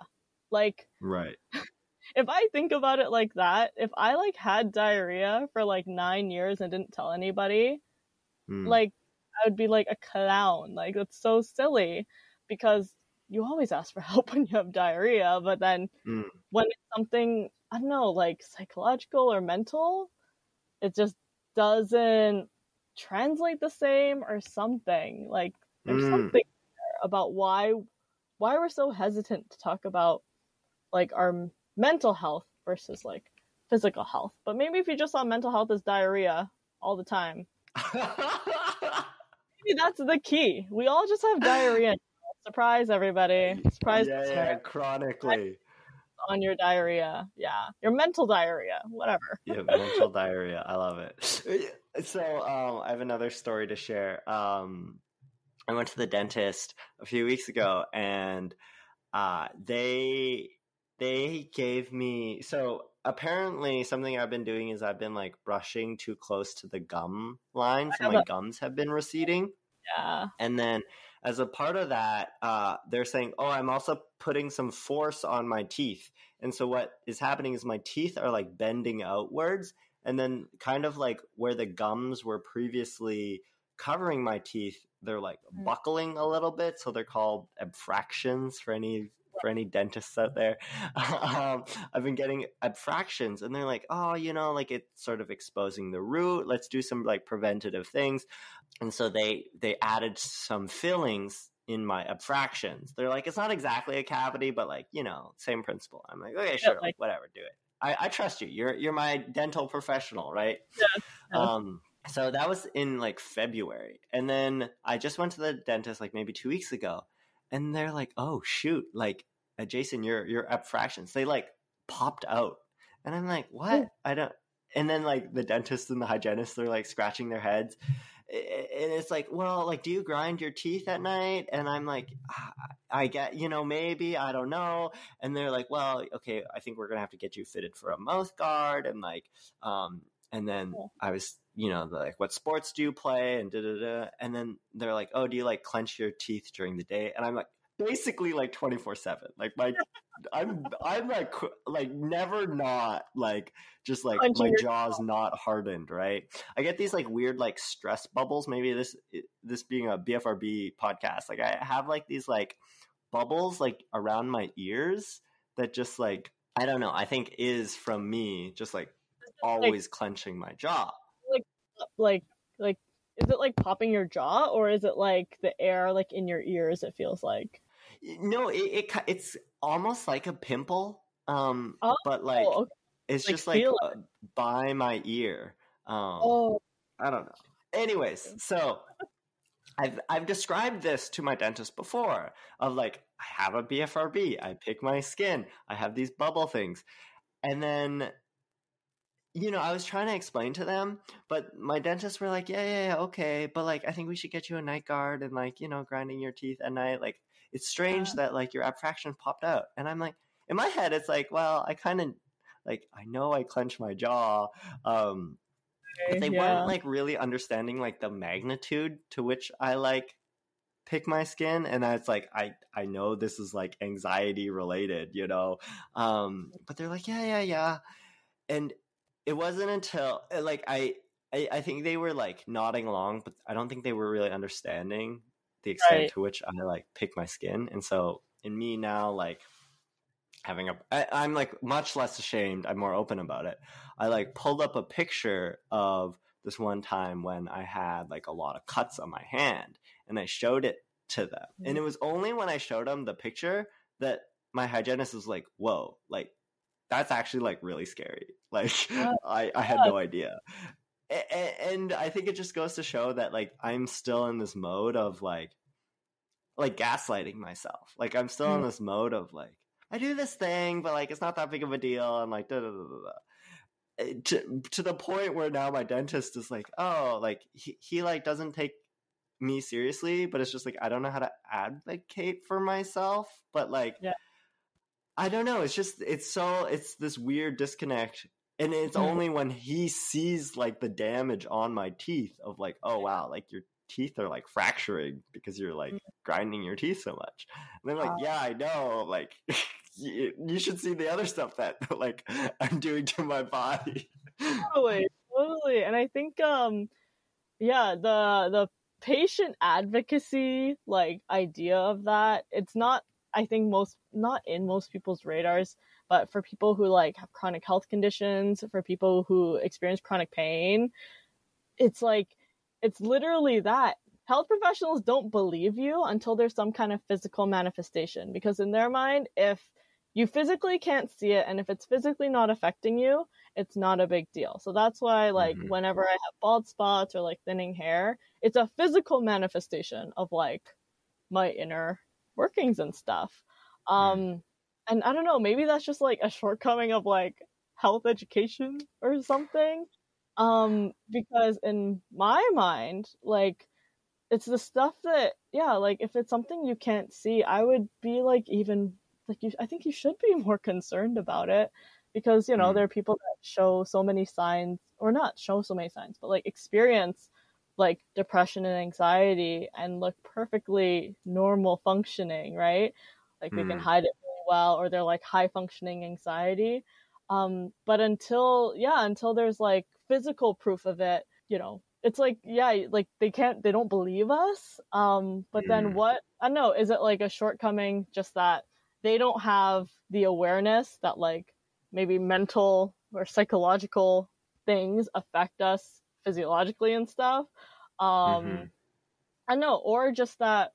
Like right. if i think about it like that if i like had diarrhea for like nine years and didn't tell anybody Mm. like I would be like a clown. Like that's so silly because you always ask for help when you have diarrhea, but then Mm. when it's something I don't know, like psychological or mental, it just doesn't translate the same or something. Like there's Mm. something there about why why we're so hesitant to talk about like our mental health versus like physical health. But maybe if you just saw mental health as diarrhea all the time, maybe that's the key. We all just have diarrhea. Surprise, everybody! Surprise yeah, yeah, listener, chronically. on your diarrhea. Yeah, your mental diarrhea, whatever. Yeah, mental diarrhea. I love it. So, um, I have another story to share. Um, I went to the dentist a few weeks ago, and uh, they they gave me so apparently something I've been doing is I've been like brushing too close to the gum line, so my a- gums have been receding. Yeah, And then as a part of that, uh, they're saying, oh, I'm also putting some force on my teeth. And so what is happening is my teeth are like bending outwards. And then kind of like where the gums were previously covering my teeth, they're like Mm. buckling a little bit. So they're called abfractions for any for any dentists out there. um, I've been getting abfractions and they're like, oh, you know, like it's sort of exposing the root. Let's do some like preventative things and so they they added some fillings in my abfractions. They're like, it's not exactly a cavity, but like you know, same principle. I'm like, okay, sure, like- like whatever, do it. I, I trust you. You're you're my dental professional, right? yeah. Um, so that was in like February, and then I just went to the dentist like maybe two weeks ago, and they're like, "Oh shoot, like uh, Jason, your your abfractions, they like popped out." And I'm like, "What? I don't." And then like the dentist and the hygienist, they're like scratching their heads, and it's like, well, like, do you grind your teeth at night? And I'm like, I get, you know, maybe I don't know. And they're like, well, okay, I think we're gonna have to get you fitted for a mouth guard, and like, um, and then I was, you know, like, what sports do you play? And da da da. And then they're like, oh, do you like clench your teeth during the day? And I'm like, basically like 24 7 like my i'm i'm like like never not like just like my jaw's not hardened right? I get these like weird like stress bubbles. Maybe this this being a bfrb podcast like i have like these like bubbles like around my ears that just like i don't know i think is from me just like always like, clenching my jaw. Like like like is it like popping your jaw or is it like the air like in your ears it feels like no, it, it it's almost like a pimple, um, oh, but like okay. it's like just like uh, by my ear. Um, oh, I don't know. Anyways, so I've I've described this to my dentist before of like I have a BFRB, I pick my skin, I have these bubble things, and then you know, I was trying to explain to them, but my dentists were like, yeah, yeah, yeah, okay, but like, I think we should get you a night guard and like, you know, grinding your teeth at night. Like, it's strange yeah. that like your abfraction popped out. And I'm like, in my head, it's like, well, I kind of like, I know I clench my jaw. Um, but they yeah. weren't like really understanding like the magnitude to which I like pick my skin and it's like i i know this is like anxiety related you know um but they're like yeah yeah yeah and it wasn't until like i I, I think they were like nodding along, but I don't think they were really understanding the extent right. to which I like pick my skin. And so in me now, like having a, I, I'm like much less ashamed. I'm more open about it. I like pulled up a picture of this one time when I had like a lot of cuts on my hand and I showed it to them. Mm-hmm. And it was only when I showed them the picture that my hygienist was like, whoa, like that's actually like really scary. Like I, I had no idea and I think it just goes to show that like I'm still in this mode of like like gaslighting myself. Like I'm still mm. in this mode of like I do this thing, but like it's not that big of a deal. And like da da da da. Eh, to to the point where now my dentist is like, oh, like he he like doesn't take me seriously, but it's just like I don't know how to advocate for myself. But like, yeah. I don't know. It's just it's so it's this weird disconnect and it's mm-hmm. only when he sees like the damage on my teeth of like oh wow like your teeth are like fracturing because you're like mm-hmm. grinding your teeth so much. And i'm like yeah i know like you should see the other stuff that like i'm doing to my body. Totally totally. And i think um yeah the the patient advocacy like idea of that it's not i think most not in most people's radars but for people who like have chronic health conditions, for people who experience chronic pain, it's like it's literally that. Health professionals don't believe you until there's some kind of physical manifestation because in their mind, if you physically can't see it and if it's physically not affecting you, it's not a big deal. So that's why like mm-hmm. whenever I have bald spots or like thinning hair, it's a physical manifestation of like my inner workings and stuff. Um and I don't know, maybe that's just like a shortcoming of like health education or something. Um, because in my mind, like it's the stuff that yeah, like if it's something you can't see, I would be like even like you I think you should be more concerned about it because you know mm. there are people that show so many signs or not show so many signs, but like experience like depression and anxiety and look perfectly normal functioning, right? Like mm. they can mm. hide it well or they're like high functioning anxiety. Um, but until, yeah, until there's like physical proof of it, you know, it's like, yeah, like they can't, they don't believe us. Um, but mm. then what, I don't know, is it like a shortcoming just that they don't have the awareness that like maybe mental or psychological things affect us physiologically and stuff? Um, mm-hmm. I know, or just that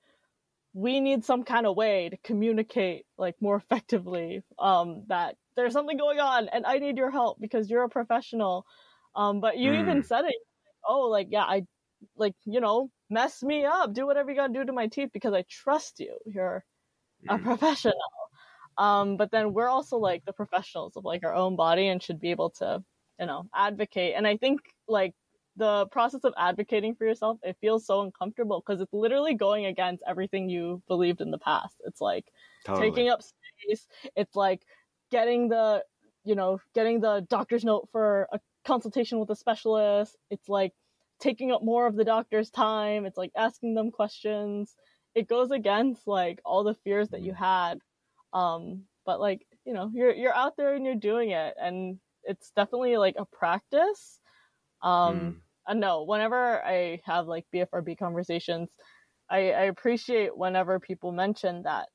we need some kind of way to communicate like more effectively um, that there's something going on and I need your help because you're a professional. Um, but you mm. even said it. Oh, like yeah, I like you know mess me up, do whatever you gotta do to my teeth because I trust you. You're a Mm. professional. Um, but then we're also like the professionals of like our own body and should be able to, you know, advocate. And I think like the process of advocating for yourself, it feels so uncomfortable because it's literally going against everything you believed in the past. It's like Totally. taking up space. It's like getting the, you know, getting the doctor's note for a consultation with a specialist. It's like taking up more of the doctor's time. It's like asking them questions. It goes against like all the fears that you had. Um, but like, you know, you're you're out there and you're doing it and it's definitely like a practice. Um Mm. And no, whenever I have like BFRB conversations, I, I appreciate whenever people mention that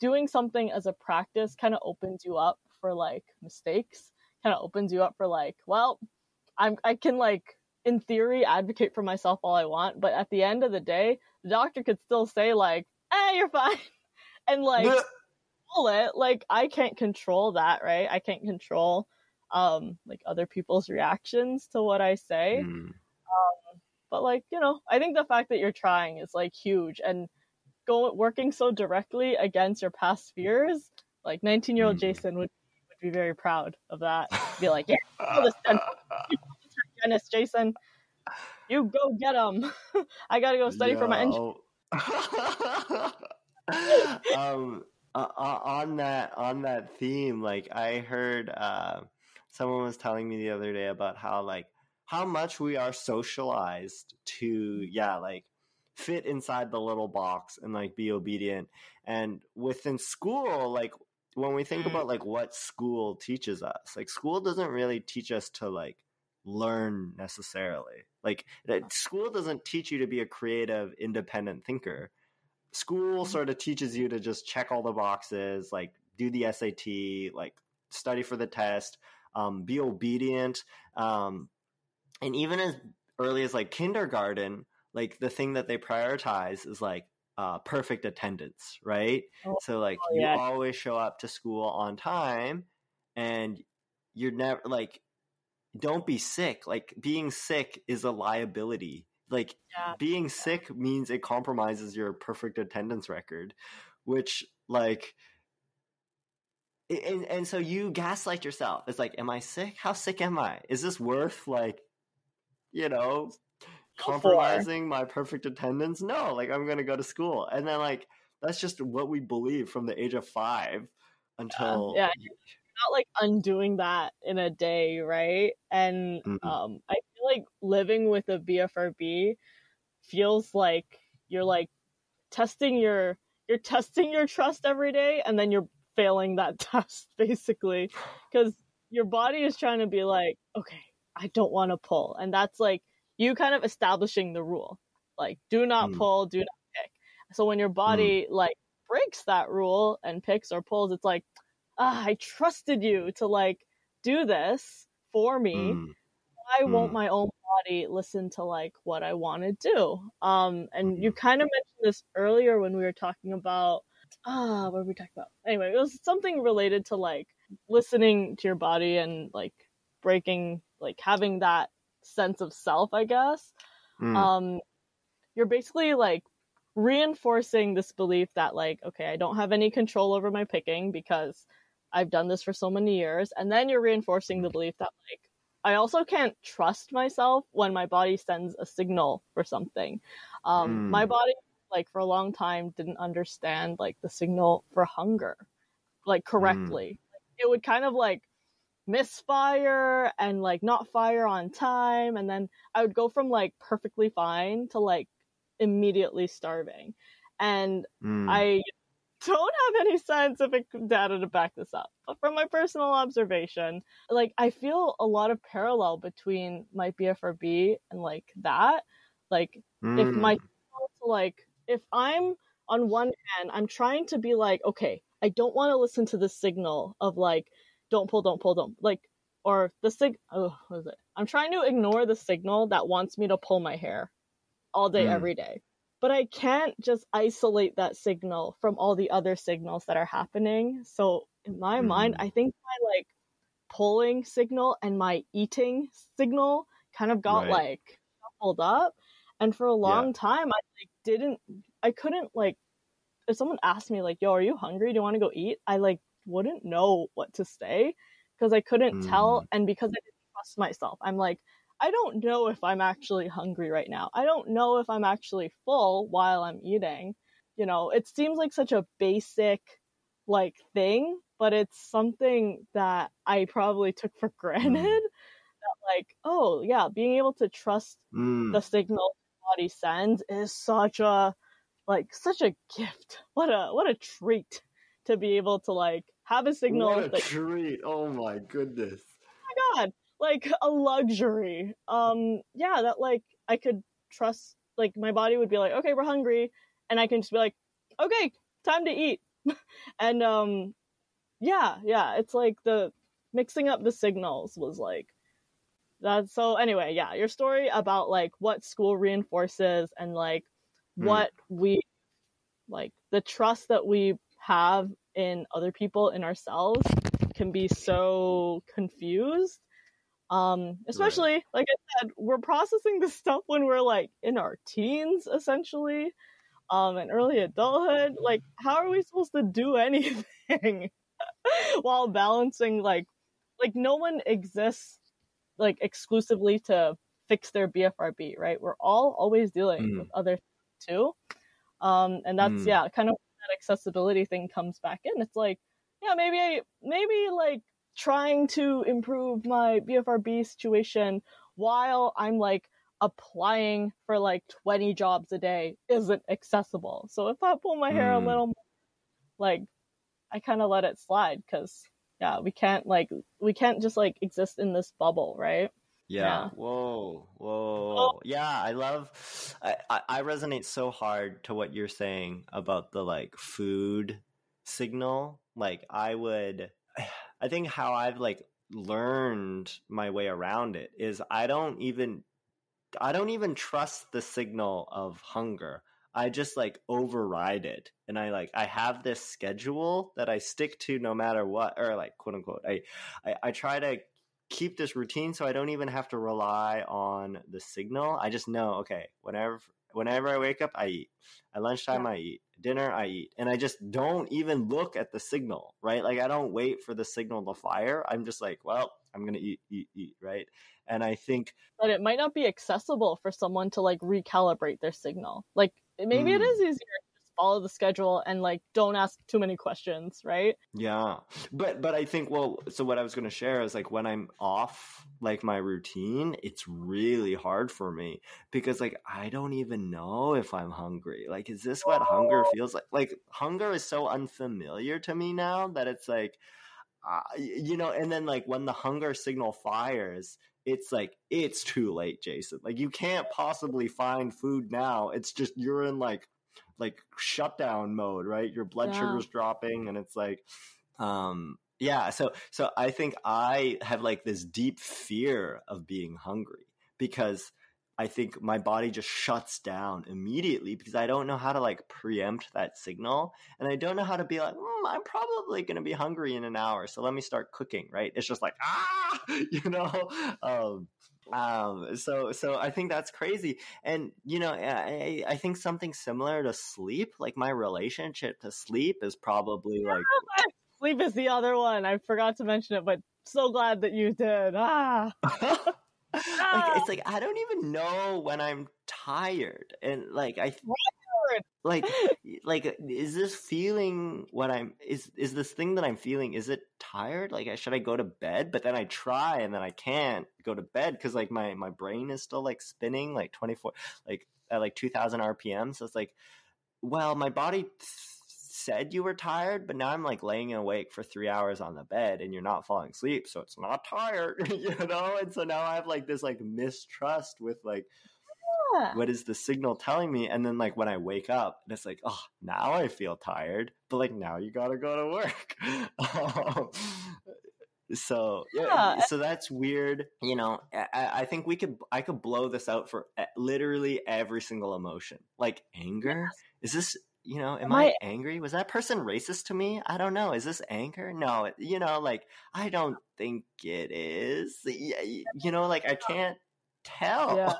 doing something as a practice kind of opens you up for like mistakes, kind of opens you up for like, well, I'm I can like in theory advocate for myself all I want, but at the end of the day, the doctor could still say like, "Eh, you're fine," and like control it. Like I can't control that, right? I can't control um like other people's reactions to what I say. Mm. but like you know i think the fact that you're trying is like huge and go working so directly against your past fears like 19 year old Mm. jason would would be very proud of that. Be like yeah this pull jason. You go get him. I gotta go study for my engine um uh, on that on that theme like i heard uh someone was telling me the other day about how like how much we are socialized to yeah like fit inside the little box and like be obedient and within school like when we think Mm. about like what school teaches us like school doesn't really teach us to like learn necessarily like that school doesn't teach you to be a creative independent thinker school Mhm. sort of teaches you to just check all the boxes like do the sat like study for the test um, be obedient um, and even as early as like kindergarten like the thing that they prioritize is like uh, perfect attendance right? Oh, so like oh, you always show up to school on time and you're never like don't be sick. Like being sick is a liability. Like Yeah. being sick means it compromises your perfect attendance record which like and, and so you gaslight yourself it's like am i sick how sick am i is this worth like you know compromising my perfect attendance no like i'm gonna go to school and then like that's just what we believe from the age of five until yeah. not like undoing that in a day, right? And Mhm. um, I feel like living with a BFRB feels like you're like testing your you're testing your trust every day, and then you're failing that test basically because your body is trying to be like, okay, I don't want to pull, and that's like you kind of establishing the rule, like do not Mm. pull, do not pick. So when your body like breaks that rule and picks or pulls, it's like ah, I trusted you to like do this for me. Mm, Why won't Mm. my own body listen to like what I want to do? Um, and you Mhm. kind of mentioned this earlier when we were talking about ah, what were we talking about? Anyway, it was something related to like listening to your body and like breaking, like having that sense of self, I guess. Mm, um you're basically like reinforcing this belief that like okay i don't have any control over my picking because i've done this for so many years. And then you're reinforcing the belief that like i also can't trust myself when my body sends a signal for something. Um Mm. my body like for a long time didn't understand like the signal for hunger like correctly it would kind of like misfire and like not fire on time and then i would go from like perfectly fine to like immediately starving and mm. i don't have any scientific data to back this up but from my personal observation like i feel a lot of parallel between my bfrb and like that like if Mm. my like if i'm on one hand i'm trying to be like okay i don't want to listen to the signal of like don't pull don't pull don't like or the sig oh what is it i'm trying to ignore the signal that wants me to pull my hair all day Mm. every day but i can't just isolate that signal from all the other signals that are happening so in my mind Mhm. i think my like pulling signal and my eating signal kind of got Right. like coupled up And for a long time, I like didn't, I couldn't like, if someone asked me like, "Yo, are you hungry? Do you want to go eat?" I like wouldn't know what to say because I couldn't mm. tell, and because I didn't trust myself, I'm like, I don't know if I'm actually hungry right now. I don't know if I'm actually full while I'm eating. You know, it seems like such a basic like thing, but it's something that I probably took for granted. Mm. That like, oh yeah, being able to trust mm. the signal body sends is such a like such a gift. What a what a treat to be able to like have a signal. What a treat! Oh my goodness! Oh my god! Like a luxury. Um, yeah, that like I could trust. Like my body would be like, okay, we're hungry, and I can just be like, okay, time to eat. and um, yeah, yeah, it's like the mixing up the signals was like that. So anyway, yeah, your story about like what school reinforces and like mm. what we like the trust that we have in other people in ourselves can be so confused um especially right. like i said we're processing this stuff when we're like in our teens essentially um and early adulthood like how are we supposed to do anything while balancing like like no one exists like exclusively to fix their bfrb right we're all always dealing mm. with other too um and that's mm. yeah kind of that accessibility thing comes back in it's like yeah maybe I, maybe like trying to improve my bfrb situation while i'm like applying for like 20 jobs a day isn't accessible so if i pull my hair mm. a little more, like i kind of let it slide because yeah we can't like we can't just like exist in this bubble right yeah. yeah. Whoa. Whoa. Oh. Yeah. I love. I, I resonate so hard to what you're saying about the like food signal. Like I would. I think how I've like learned my way around it is I don't even. I don't even trust the signal of hunger. I just like override it. And I like I have this schedule that I stick to no matter what or like quote unquote. I I, I try to keep this routine so I don't even have to rely on the signal. I just know, okay, whenever whenever I wake up, I eat. At lunchtime, yeah. I eat. Dinner, I eat. And I just don't even look at the signal, right? Like I don't wait for the signal to fire. I'm just like, well, I'm gonna eat, eat, eat, right? And I think But it might not be accessible for someone to like recalibrate their signal. Like maybe mm. it is easier to follow the schedule and like don't ask too many questions, right? Yeah. But but I think well, so what I was going to share is like when I'm off like my routine, it's really hard for me because like I don't even know if I'm hungry. Like is this what hunger feels like? Like hunger is so unfamiliar to me now that it's like uh, you know, and then like when the hunger signal fires, it's like it's too late, Jason. Like you can't possibly find food now. It's just you're in like like shutdown mode, right? Your blood yeah. sugar's dropping and it's like um yeah, so so I think I have like this deep fear of being hungry because I think my body just shuts down immediately because I don't know how to like preempt that signal. And I don't know how to be like, mm, I'm probably going to be hungry in an hour. So let me start cooking, right? It's just like, ah, you know? Um, um, so, so I think that's crazy. And, you know, I, I think something similar to sleep, like my relationship to sleep is probably like. Sleep is the other one. I forgot to mention it, but so glad that you did. Ah. like, it's ah. like I don't even know when I'm tired, and like I like like uh, is this feeling what i'm is is this thing that i'm feeling is it tired? Like should i go to bed? But then i try and then i can't go to bed because like my my brain is still like spinning like 24 like at like 2000 rpm so it's like well my body said you were tired but now i'm like laying awake for three hours on the bed and you're not falling asleep so it's not tired you know and so now i have like this like mistrust with like what is the signal telling me? And then like when I wake up, it's like, oh, now I feel tired, but like now you gotta go to work. um, so yeah. so that's weird. You know, I, I, think we could I could blow this out for literally every single emotion, like anger. Is this you know, am, am I, I, angry? Was that person racist to me? I don't know. Is this anger? No, you know, like I don't think it is. You know, like I can't tell. Yeah.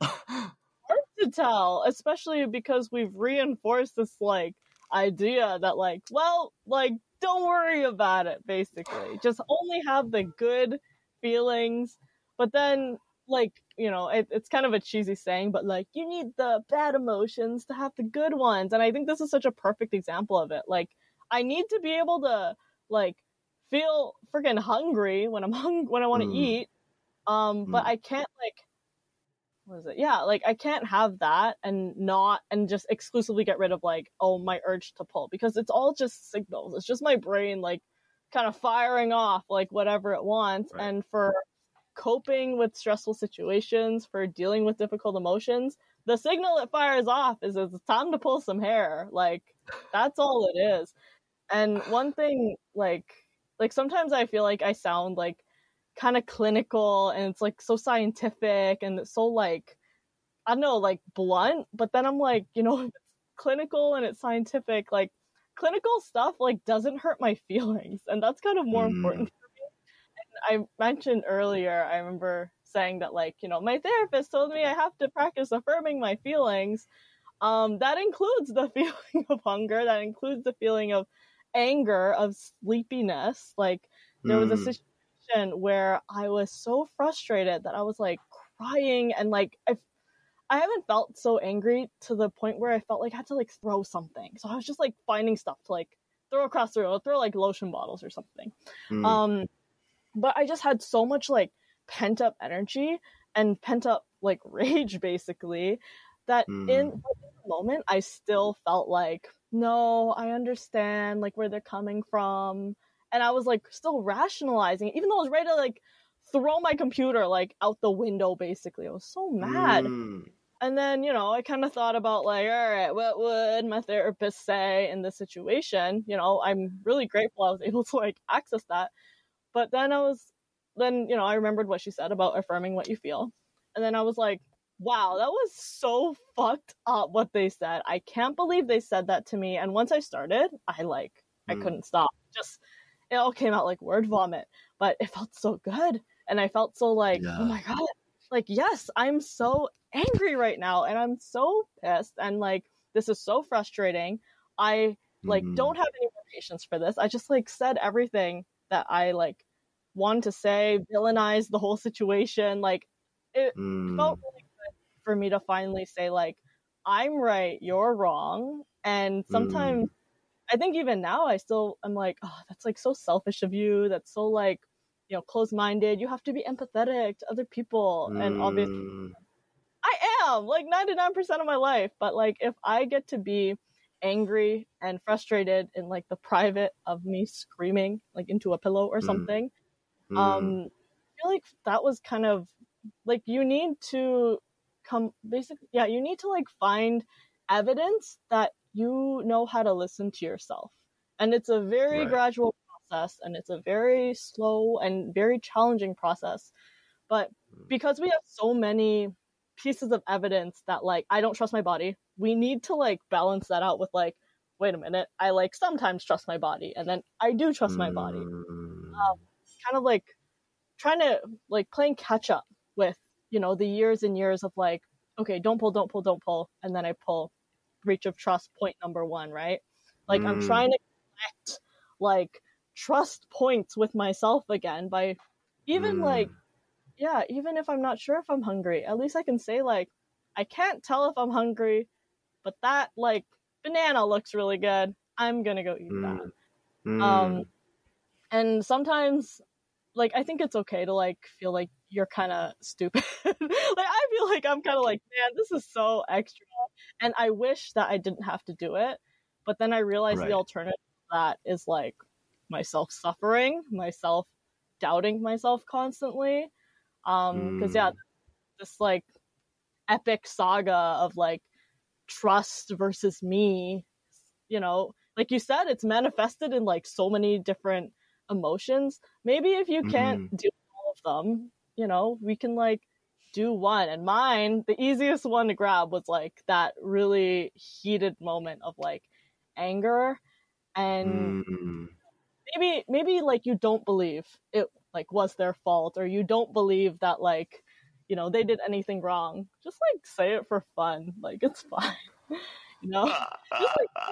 Hard to tell, especially because we've reinforced this like idea that like, well, like don't worry about it basically. Just only have the good feelings. But then like, you know, it, it's kind of a cheesy saying, but like you need the bad emotions to have the good ones. And I think this is such a perfect example of it. Like I need to be able to like feel freaking hungry when I'm hung when I want to Mm. eat. Um, but Mm. I can't like what is it? Yeah, like I can't have that and not and just exclusively get rid of like, oh, my urge to pull because it's all just signals. It's just my brain like kind of firing off like whatever it wants. Right. And for coping with stressful situations, for dealing with difficult emotions, the signal it fires off is it's time to pull some hair. Like that's all it is. And one thing like like sometimes I feel like I sound like kind of clinical and it's like so scientific and it's so like I don't know, like blunt, but then I'm like, you know, it's clinical and it's scientific, like clinical stuff like doesn't hurt my feelings and that's kind of more Mm. important for me. And I mentioned earlier, I remember saying that like, you know, my therapist told me I have to practice affirming my feelings. Um, that includes the feeling of hunger, that includes the feeling of anger, of sleepiness. Like there was a Mm. situation where I was so frustrated that I was like crying and like I I haven't felt so angry to the point where I felt like I had to like throw something. So I was just like finding stuff to like throw across the room, throw like lotion bottles or something. Mm. Um but I just had so much like pent up energy and pent up like rage basically that in, Mm. in the moment I still felt like no, I understand like where they're coming from and I was like still rationalizing it, even though I was ready to like throw my computer like out the window basically. I was so mad. Mm. And then, you know, I kind of thought about like, all right, what would my therapist say in this situation? You know, I'm really grateful I was able to like access that. But then I was, then, you know, I remembered what she said about affirming what you feel. And then I was like, wow, that was so fucked up what they said. I can't believe they said that to me. And once I started, I like, I Mm. couldn't stop. Just, it all came out like word vomit, but it felt so good. And I felt so like, Yeah. oh my God, like, yes, I'm so angry right now and I'm so pissed. And like, this is so frustrating. I like Mhm. don't have any more patience for this. I just like said everything that I like want to say, villainize the whole situation. Like, it Mm. felt really good for me to finally say like, I'm right, you're wrong. And sometimes I think even now I still I'm like, oh, that's like so selfish of you. That's so like, you know, close minded. You have to be empathetic to other people. And obviously Mm. I am like 99% of my life. But like, if I get to be angry and frustrated in like the private of me screaming like into a pillow or Mm. something, Mm. um, I feel like that was kind of like you need to come basically, yeah, you need to like find evidence that you know how to listen to yourself. And it's a very Right. gradual process and it's a very slow and very challenging process. But Mm. because we have so many pieces of evidence that like I don't trust my body, we need to like balance that out with like, wait a minute, I like sometimes trust my body and then I do trust my body. Mm. Um, kind of like trying to like playing catch up with, you know, the years and years of like, okay, don't pull, don't pull, don't pull, and then I pull breach of trust point number one, right? Like I'm Mm. trying to connect like trust points with myself again by even Mm. like yeah, even if I'm not sure if I'm hungry, at least I can say like I can't tell if I'm hungry, but that like banana looks really good. I'm gonna go eat that. Mm. Mm. Um, and sometimes, like, I think it's okay to like feel like you're kind of stupid. like, I feel like I'm kind of like, man, this is so extra, and I wish that I didn't have to do it. But then I realized Right. the alternative to that is like myself suffering, myself doubting myself constantly. Um, because yeah, Mm. this like epic saga of like trust versus me you know like you said it's manifested in like so many different emotions maybe if you can't Mm-hmm. do all of them you know we can like do one and mine the easiest one to grab was like that really heated moment of like anger and Mm. maybe maybe like you don't believe it like was their fault or you don't believe that like you know they did anything wrong just like say it for fun like it's fine you know? Just like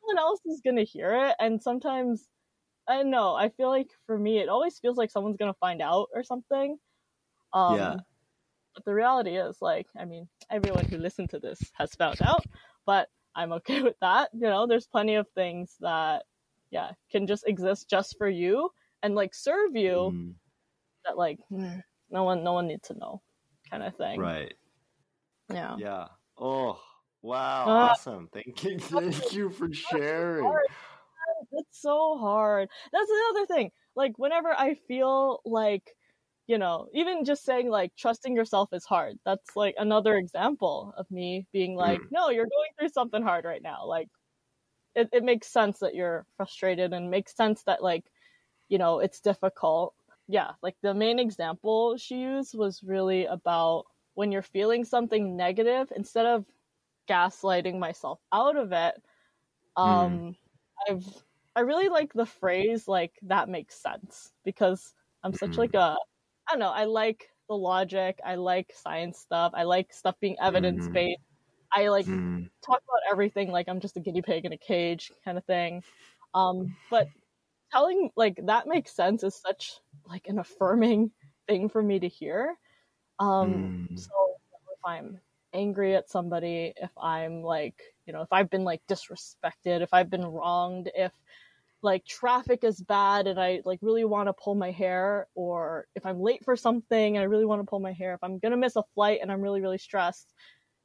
someone else is gonna hear it and sometimes i don't know i feel like for me it always feels like someone's gonna find out or something um Yeah. but the reality is like i mean everyone who listened to this has found out but i'm okay with that you know? There's plenty of things that yeah can just exist just for you and like serve you Mm, that like mm, no one no one needs to know kind of thing right. yeah Yeah. Oh, wow. Uh, awesome. Thank you. Thank you for sharing. it's so hard that's the other thing like whenever i feel like you know even just saying like trusting yourself is hard that's like another example of me being like Mm. no you're going through something hard right now like it, it makes sense that you're frustrated and makes sense that like you know it's difficult yeah like the main example she used was really about when you're feeling something negative instead of gaslighting myself out of it um i've i really like the phrase like that makes sense because i'm such Mhm. like a i don't know i like the logic i like science stuff i like stuff being evidence based i like Mm, talk about everything like I'm just a guinea pig in a cage kind of thing. Um, but telling like that makes sense is such like an affirming thing for me to hear. Um, mm, so if I'm angry at somebody, if I'm like, you know, if I've been like disrespected, if I've been wronged, if like traffic is bad and I like really want to pull my hair, or if I'm late for something and I really want to pull my hair, if I'm gonna miss a flight and I'm really, really stressed,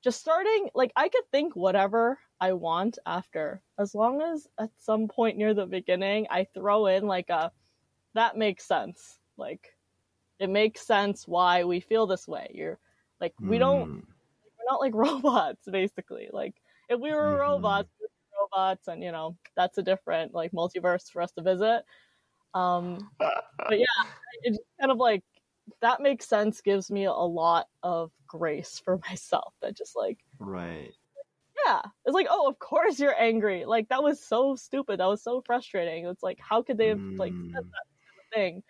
just starting like I could think whatever I want after, as long as at some point near the beginning I throw in like a that makes sense. Like it makes sense why we feel this way. You're like we don't mm, we're not like robots basically like if we were Mhm. robots we were robots and you know that's a different like multiverse for us to visit um but yeah it's kind of like that makes sense gives me a lot of grace for myself that just like Right. yeah it's like oh of course you're angry like that was so stupid that was so frustrating it's like how could they have like said Mm, that type of thing.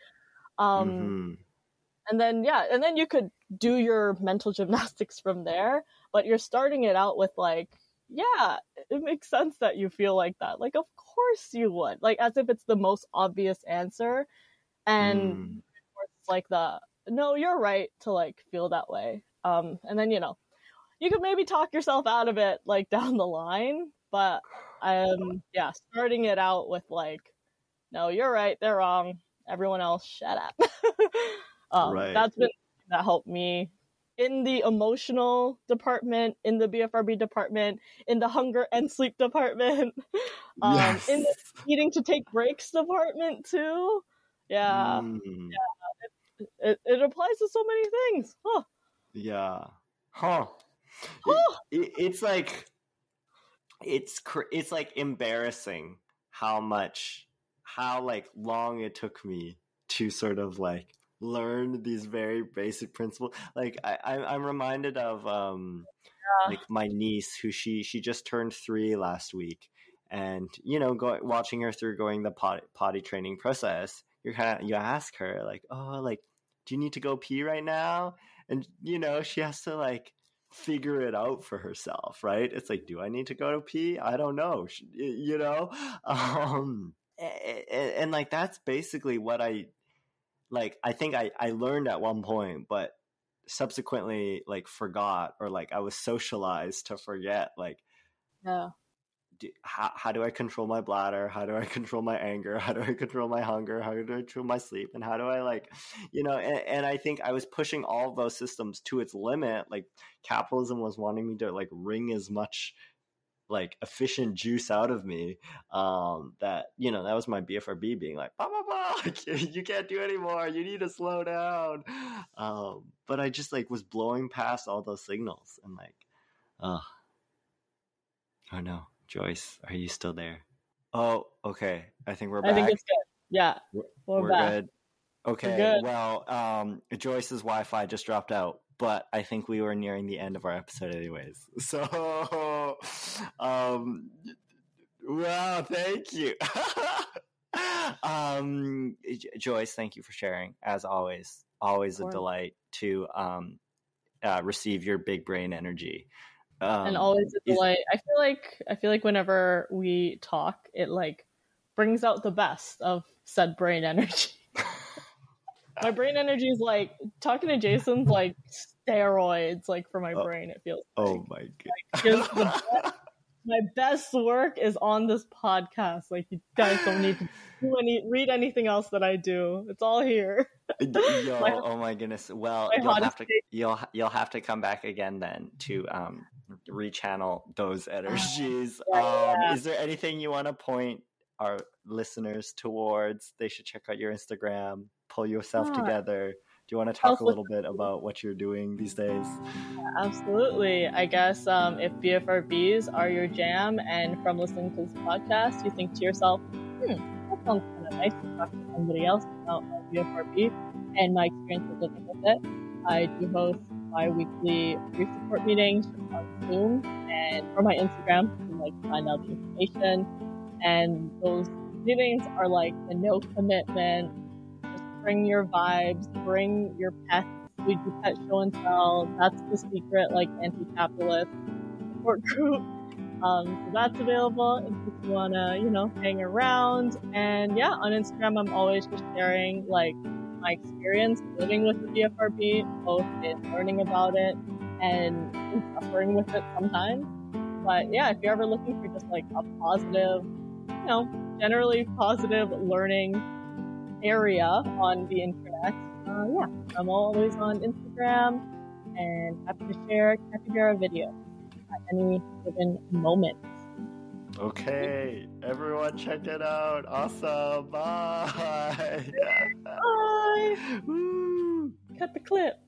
Um mhm, and then yeah and then you could do your mental gymnastics from there but you're starting it out with like yeah it makes sense that you feel like that. Like of course you would. Like as if it's the most obvious answer. And mm, it's like the no you're right to like feel that way. Um and then you know you could maybe talk yourself out of it like down the line but um yeah starting it out with like no you're right they're wrong everyone else shut up um Right. that's been that helped me in the emotional department in the bfrb department in the hunger and sleep department um yes. in the needing to take breaks department too yeah Mm, it, it applies to so many things. Huh. yeah. Huh. Huh. It, it's like it's cr- it's like embarrassing how much how like long it took me to sort of like learn these very basic principles. Like I, i'm reminded of um Yeah. like my niece who she she just turned three last week. And you know go, watching her through going the potty, potty training process you're kind of you ask her like oh like do you need to go pee right now? And you know she has to like figure it out for herself right? It's like do i need to go to pee? I don't know. You know? Um and, and like that's basically what i like i think i i learned at one point but subsequently like forgot or like i was socialized to forget like Yeah. do, how, how do I control my bladder? How do I control my anger? How do I control my hunger? How do I control my sleep? And how do I like, you know, and, and I think I was pushing all those systems to its limit. Like capitalism was wanting me to like wring as much like efficient juice out of me um that you know that was my bfrb being like blah blah blah like, you can't do anymore you need to slow down um but i just like was blowing past all those signals and like oh oh no joyce are you still there oh okay i think we're back I think it's good. Yeah. We're- We're, we're back. good okay good. well um joyce's wi-fi just dropped out but i think we were nearing the end of our episode anyways so um wow thank you um joyce thank you for sharing as always always a delight to um, uh, receive your big brain energy. Um, and always a delight. I feel like I feel like whenever we talk, it like brings out the best of said brain energy. my brain energy is like talking to Jason's like steroids, like for my Oh. brain. It feels. Oh my god. best- my best work is on this podcast. Like you guys don't need to do any read anything else that I do. It's all here. Yo, My- oh my goodness. Well, my you'll have to take. you'll you'll have to come back again then to um rechannel those energies. Yeah, um yeah. is there anything you want to point our listeners towards? They should check out your Instagram, pull yourself Ah. together. Do you want to talk a little bit about what you're doing these days? Absolutely. I guess um, if BFRBs are your jam, and from listening to this podcast, you think to yourself, hmm, that sounds kind of nice to talk to somebody else about BFRB and my experience of living with it. I do host bi weekly free support meetings on Zoom and for my Instagram. You can like find out the information. And those meetings are like a no commitment. Bring your vibes, bring your pets we do pet show and tell. That's the secret, like anti-capitalist support group. Um, so that's available if you wanna, you know, hang around. And yeah, on Instagram, I'm always just sharing like my experience living with the BFRB, both in learning about it and in suffering with it sometimes. But yeah, if you're ever looking for just like a positive, you know, generally positive learning area on the internet, uh, yeah, I'm always on Instagram and happy to share capybara videos at any given moment. Okay, everyone check it out. Awesome. Bye. Bye! Woo. Cut the clip.